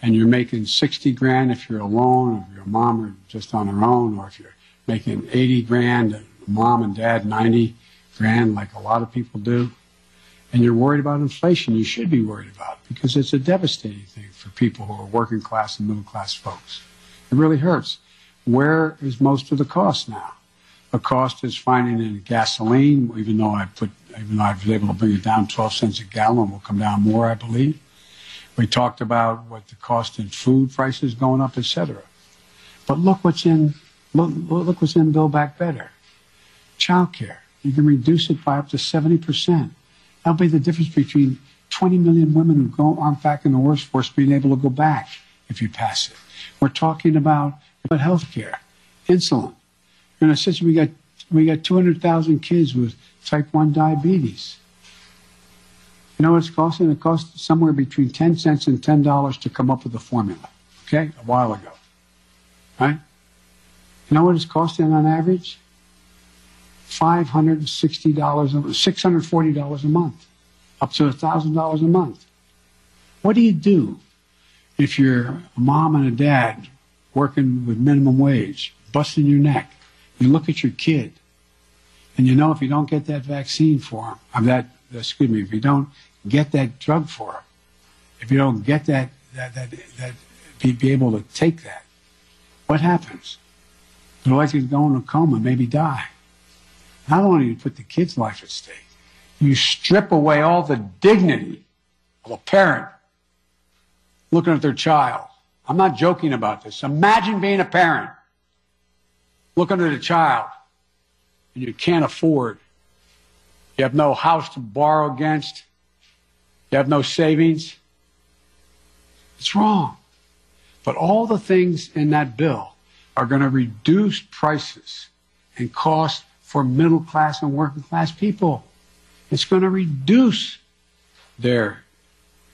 and you're making 60 grand if you're alone, if your mom are just on her own, or if you're making 80 grand, and mom and dad 90 grand, like a lot of people do, and you're worried about inflation, you should be worried about it because it's a devastating thing for people who are working class and middle class folks. It really hurts. Where is most of the cost now? The cost is finding in gasoline, even though I put, even though I was able to bring it down 12 cents a gallon, will come down more, I believe. We talked about what the cost in food prices going up, et cetera. But look what's in, look, look what's in Build Back Better. Child care. You can reduce it by up to 70%. That'll be the difference between 20 million women who go, aren't back in the workforce being able to go back if you pass it. We're talking about, health care, insulin. In a system, we got we got 200,000 kids with type 1 diabetes. You know what it's costing? It cost somewhere between 10 cents and $10 to come up with a formula, okay, a while ago. Right? You know what it's costing on average? $560, $640 a month, up to $1,000 a month. What do you do if you're a mom and a dad working with minimum wage, busting your neck? You look at your kid, and you know if you don't get that vaccine for him, or that excuse me, if you don't get that drug for him, if you don't get that that that that be, be able to take that, what happens? They're likely to go in a coma, maybe die. Not only do you put the kid's life at stake, you strip away all the dignity of a parent looking at their child. I'm not joking about this. Imagine being a parent looking at a child and you can't afford. You have no house to borrow against. You have no savings. It's wrong. But all the things in that bill are going to reduce prices and cost for middle class and working class people. It's going to reduce their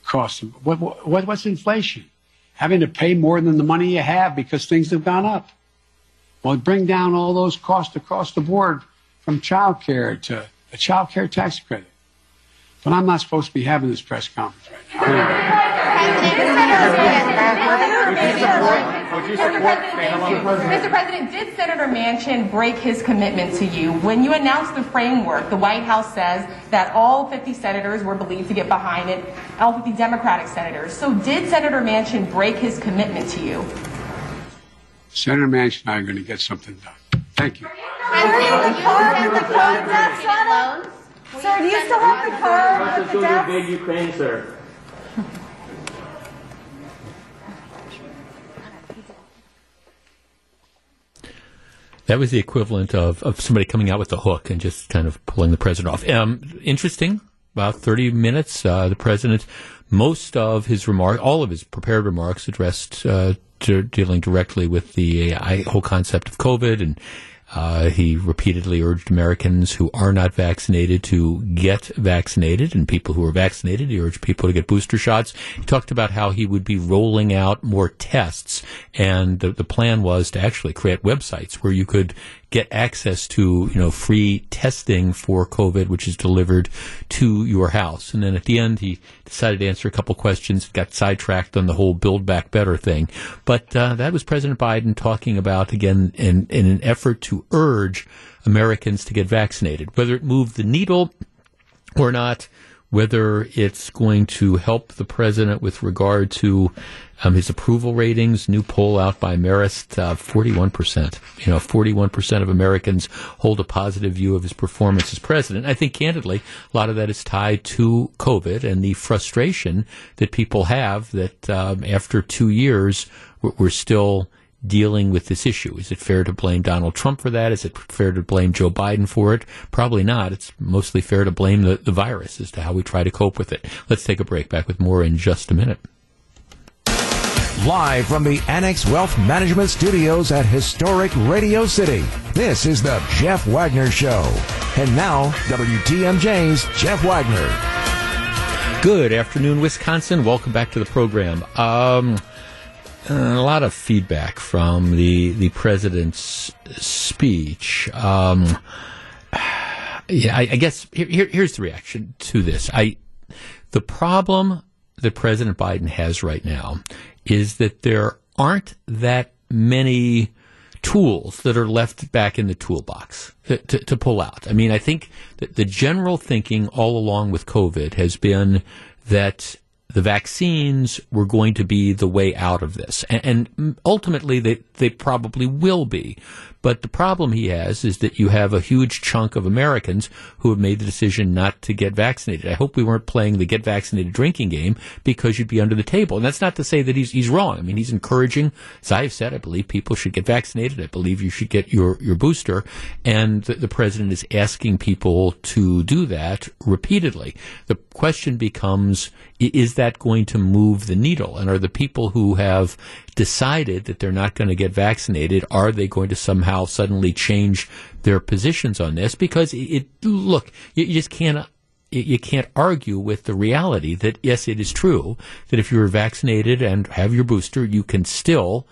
cost. What, what, what's inflation? Having to pay more than the money you have because things have gone up. Well, bring down all those costs across the board from child care to a child care tax credit. But I'm not supposed to be having this press conference right Mr. President, did Senator Manchin break his commitment to you? When you announced the framework, the White House says that all 50 senators were believed to get behind it, all 50 Democratic senators. So did Senator Manchin break his commitment to you? Senator Manchin and I are going to get something done. Thank you. Sir, do you still have the car with the deaths? invade Ukraine, sir. That was the equivalent of, of somebody coming out with a hook and just kind of pulling the president off. Um, interesting. About 30 minutes, uh, the president, most of his remarks, all of his prepared remarks addressed uh, to dealing directly with the whole concept of COVID and uh, he repeatedly urged Americans who are not vaccinated to get vaccinated, and people who are vaccinated, he urged people to get booster shots. He talked about how he would be rolling out more tests, and the, the plan was to actually create websites where you could get access to, you know, free testing for COVID, which is delivered to your house. And then at the end, he decided to answer a couple questions, got sidetracked on the whole Build Back Better thing. But uh, that was President Biden talking about, again, in, in an effort to urge Americans to get vaccinated. Whether it moved the needle or not, whether it's going to help the president with regard to um, his approval ratings. New poll out by Marist, uh, 41%. You know, 41% of Americans hold a positive view of his performance as president. I think, candidly, a lot of that is tied to COVID and the frustration that people have that um, after two years, we're, we're still dealing with this issue. Is it fair to blame Donald Trump for that? Is it fair to blame Joe Biden for it? Probably not. It's mostly fair to blame the, the virus as to how we try to cope with it. Let's take a break. Back with more in just a minute. Live from the Annex Wealth Management Studios at historic Radio City, this is the Jeff Wagner Show. And now, WTMJ's Jeff Wagner. Good afternoon, Wisconsin. Welcome back to the program. Um, a lot of feedback from the the president's speech. Um, yeah, I, I guess here, here, here's the reaction to this. I the problem that President Biden has right now is that there aren't that many tools that are left back in the toolbox to, to, to pull out. I mean, I think that the general thinking all along with COVID has been that the vaccines were going to be the way out of this. And, and, ultimately, they, they probably will be. But the problem he has is that you have a huge chunk of Americans who have made the decision not to get vaccinated. I hope we weren't playing the get vaccinated drinking game because you'd be under the table. And that's not to say that he's, he's wrong. I mean, he's encouraging, as I've said, I believe people should get vaccinated. I believe you should get your, your booster. And the, the president is asking people to do that repeatedly. The question becomes, is that going to move the needle? And are the people who have decided that they're not going to get vaccinated, are they going to somehow suddenly change their positions on this? Because it, it look, you, you just can't you can't argue with the reality that yes, it is true that if you're vaccinated and have your booster, you can still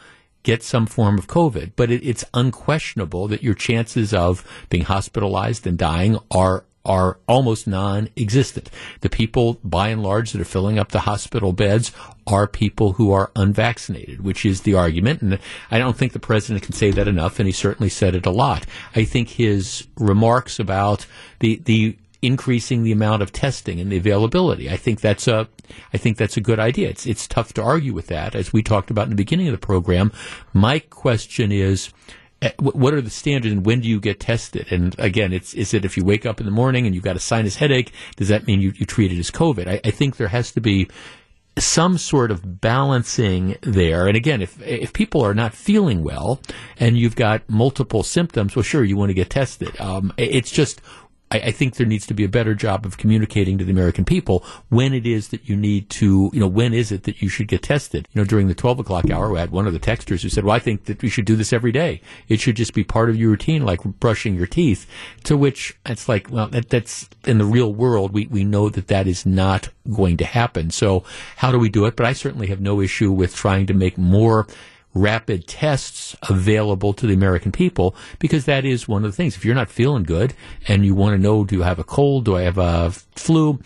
get some form of COVID. But it, it's unquestionable that your chances of being hospitalized and dying are are almost non-existent. The people, by and large, that are filling up the hospital beds are people who are unvaccinated, which is the argument. And I don't think the president can say that enough, and he certainly said it a lot. I think his remarks about the, the increasing the amount of testing and the availability. I think that's a, I think that's a good idea. It's, it's tough to argue with that, as we talked about in the beginning of the program. My question is, what are the standards and when do you get tested? And again, it's is it if you wake up in the morning and you've got a sinus headache, does that mean you, you treat it as COVID? I, I think there has to be some sort of balancing there. And again, if if people are not feeling well and you've got multiple symptoms, well, sure, you want to get tested. Um, it's just I, I, think there needs to be a better job of communicating to the American people when it is that you need to, you know, when is it that you should get tested? You know, during the 12 o'clock hour, we had one of the texters who said, well, I think that we should do this every day. It should just be part of your routine, like brushing your teeth. To which it's like, well, that, that's in the real world, we, we know that that is not going to happen. So how do we do it? But I certainly have no issue with trying to make more rapid tests available to the American people because that is one of the things. If you're not feeling good and you want to know, do I have a cold? Do I have a flu?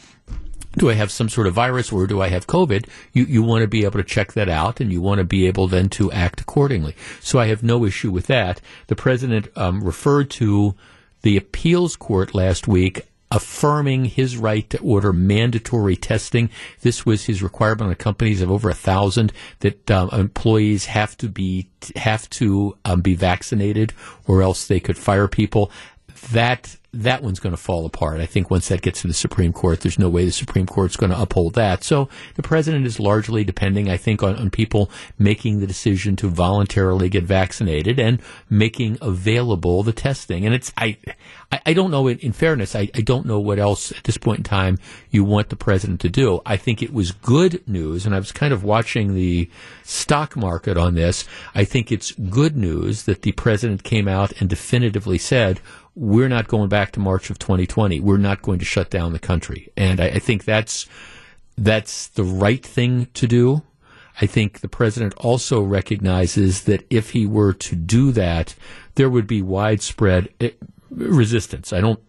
do I have some sort of virus or do I have COVID? You, you want to be able to check that out and you want to be able then to act accordingly. So I have no issue with that. The president um, referred to the appeals court last week affirming his right to order mandatory testing. This was his requirement on companies of over a thousand that um, employees have to be have to um, be vaccinated or else they could fire people. that that one's going to fall apart. I think once that gets to the Supreme Court, there's no way the Supreme Court's going to uphold that. So the president is largely depending, I think, on, on people making the decision to voluntarily get vaccinated and making available the testing. And it's I I, don't know. In, in fairness, I, I don't know what else at this point in time you want the president to do. I think it was good news, and I was kind of watching the stock market on this. I think it's good news that the president came out and definitively said we're not going back to March of 2020. We're not going to shut down the country. And I, I think that's, that's the right thing to do. I think the president also recognizes that if he were to do that, there would be widespread eh, resistance. I don't,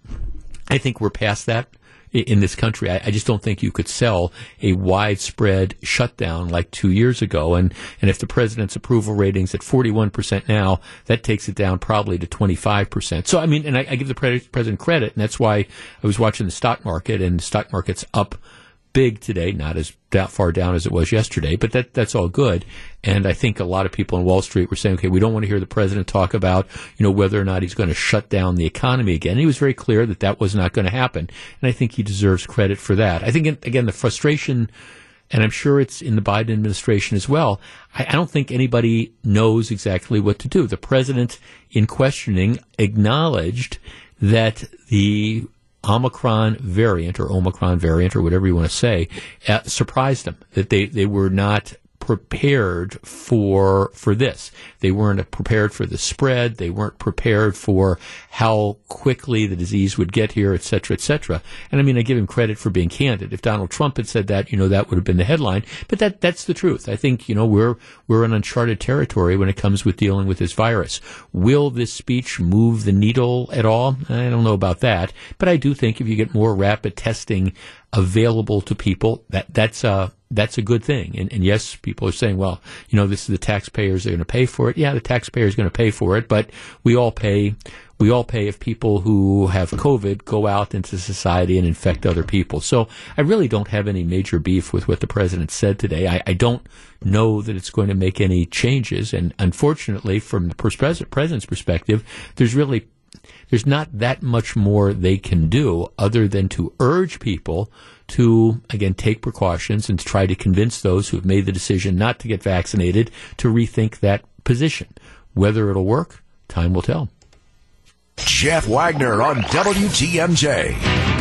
I think we're past that in this country. I, I, just don't think you could sell a widespread shutdown like two years ago. And, and if the president's approval rating's at 41% now, that takes it down probably to 25%. So, I mean, and I, I give the pre- president credit, and that's why I was watching the stock market, and the stock market's up big today, not as that far down as it was yesterday, but that that's all good. And I think a lot of people on Wall Street were saying, okay, we don't want to hear the president talk about, you know, whether or not he's going to shut down the economy again. And he was very clear that that was not going to happen. And I think he deserves credit for that. I think, again, the frustration, and I'm sure it's in the Biden administration as well. I, I don't think anybody knows exactly what to do. The president, in questioning, acknowledged that the Omicron variant or Omicron variant or whatever you want to say uh, surprised them that they, they were not prepared for for this. They weren't prepared for the spread. They weren't prepared for how quickly the disease would get here, et cetera, et cetera. And I mean, I give him credit for being candid. If Donald Trump had said that, you know, that would have been the headline. But that that's the truth. I think you know we're we're in uncharted territory when it comes with dealing with this virus. Will this speech move the needle at all? I don't know about that, but I do think if you get more rapid testing available to people, that that's a that's a good thing. And, and yes, people are saying, well, you know, this is the taxpayers that are going to pay for it. Yeah, the taxpayer is going to pay for it, but we all pay. We all pay if people who have COVID go out into society and infect other people. So I really don't have any major beef with what the president said today. I, I don't know that it's going to make any changes. And unfortunately, from the president's perspective, there's really there's not that much more they can do other than to urge people to, again, take precautions and to try to convince those who have made the decision not to get vaccinated to rethink that position. Whether it'll work, time will tell. Jeff Wagner on WTMJ.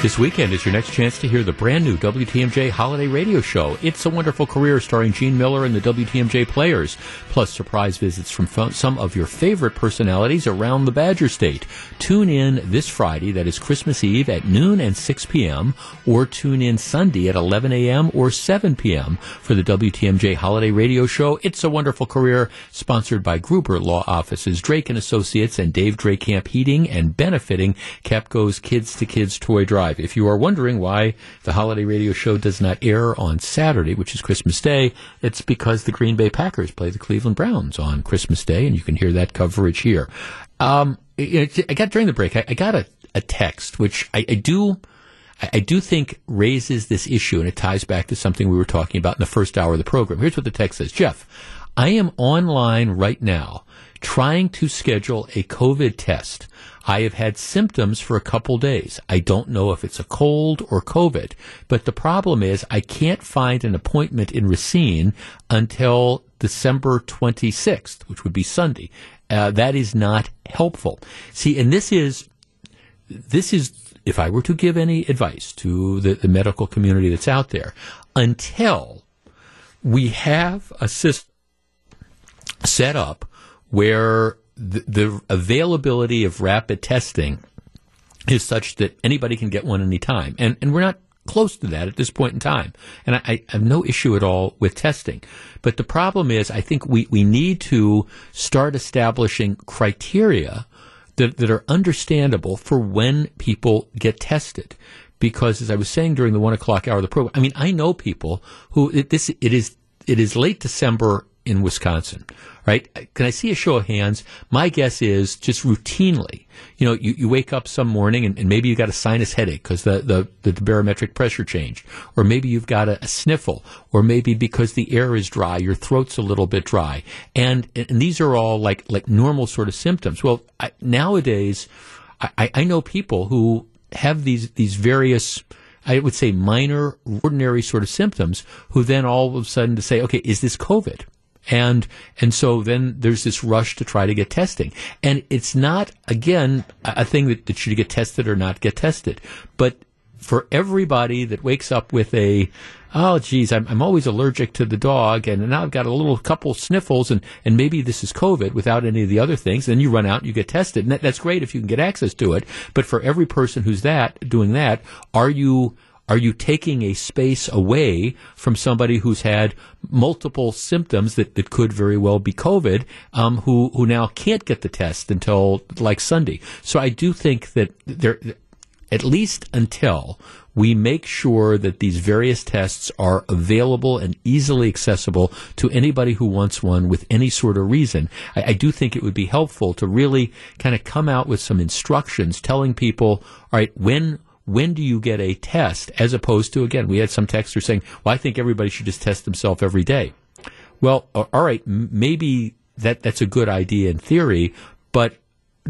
This weekend is your next chance to hear the brand new WTMJ Holiday Radio Show. It's a Wonderful Career starring Gene Mueller and the WTMJ Players, plus surprise visits from some of your favorite personalities around the Badger State. Tune in this Friday, that is Christmas Eve at noon and 6 p.m., or tune in Sunday at 11 a.m. or 7 p.m. for the WTMJ Holiday Radio Show. It's a Wonderful Career, sponsored by Gruber Law Offices, Drake and Associates, and Dave Drake Camp Heating, and benefiting Kapco's Kids to Kids Toy Drive. If you are wondering why the holiday radio show does not air on Saturday, which is Christmas Day, it's because the Green Bay Packers play the Cleveland Browns on Christmas Day, and you can hear that coverage here. Um, I got during the break, I, I got a, a, text which I, I do. I do think raises this issue, and it ties back to something we were talking about in the first hour of the program. Here's what the text says Jeff, I am online right now trying to schedule a COVID test I have had symptoms for a couple days. I don't know if it's a cold or COVID, but the problem is I can't find an appointment in Racine until December 26th, which would be Sunday. Uh, that is not helpful. See, and this is, this is, if I were to give any advice to the, the medical community that's out there, until we have a system set up where the, the availability of rapid testing is such that anybody can get one anytime. And, and we're not close to that at this point in time. And I, I, have no issue at all with testing. But the problem is, I think we, we need to start establishing criteria that, that are understandable for when people get tested. Because as I was saying during the one o'clock hour of the program, I mean, I know people who it, this, it is, it is late December in Wisconsin right? Can I see a show of hands? My guess is just routinely, you know, you, you wake up some morning and, and maybe you've got a sinus headache because the, the, the, barometric pressure changed, or maybe you've got a, a, sniffle, or maybe because the air is dry, your throat's a little bit dry. And, and these are all like, like normal sort of symptoms. Well, I, nowadays, I, I know people who have these these various I would say minor, ordinary sort of symptoms, who then all of a sudden to say, okay, is this COVID? And, and so then there's this rush to try to get testing. And it's not, again, a thing that, that should get tested or not get tested. But for everybody that wakes up with a, oh geez, I'm, I'm always allergic to the dog, and now I've got a little couple sniffles, and, and maybe this is COVID without any of the other things. Then you run out and you get tested, and that, that's great if you can get access to it. But for every person who's that doing that, are you are you taking a space away from somebody who's had multiple symptoms that, that could very well be COVID, um, who who now can't get the test until like Sunday? So I do think that there, at least until we make sure that these various tests are available and easily accessible to anybody who wants one with any sort of reason. I, I do think it would be helpful to really kind of come out with some instructions telling people, all right, when when do you get a test as opposed to again we had some texters saying well i think everybody should just test themselves every day well all right maybe that that's a good idea in theory but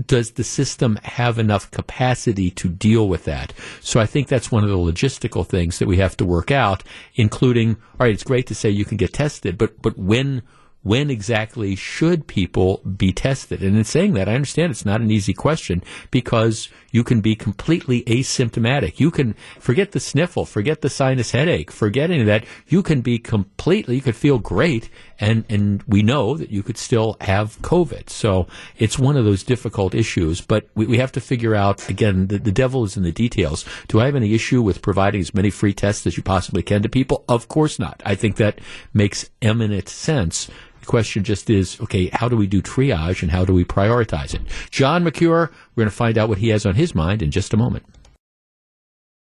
does the system have enough capacity to deal with that? So I think that's one of the logistical things that we have to work out, including, all right, it's great to say you can get tested, but, but when, when exactly should people be tested? And in saying that, I understand it's not an easy question because you can be completely asymptomatic. You can forget the sniffle, forget the sinus headache, forget any of that. You can be completely, you could feel great, and, and we know that you could still have COVID. So it's one of those difficult issues, but we, we have to figure out, again, the, the devil is in the details. Do I have any issue with providing as many free tests as you possibly can to people? Of course not. I think that makes eminent sense The question just is, okay, how do we do triage and how do we prioritize it? John Mercure, we're going to find out what he has on his mind in just a moment.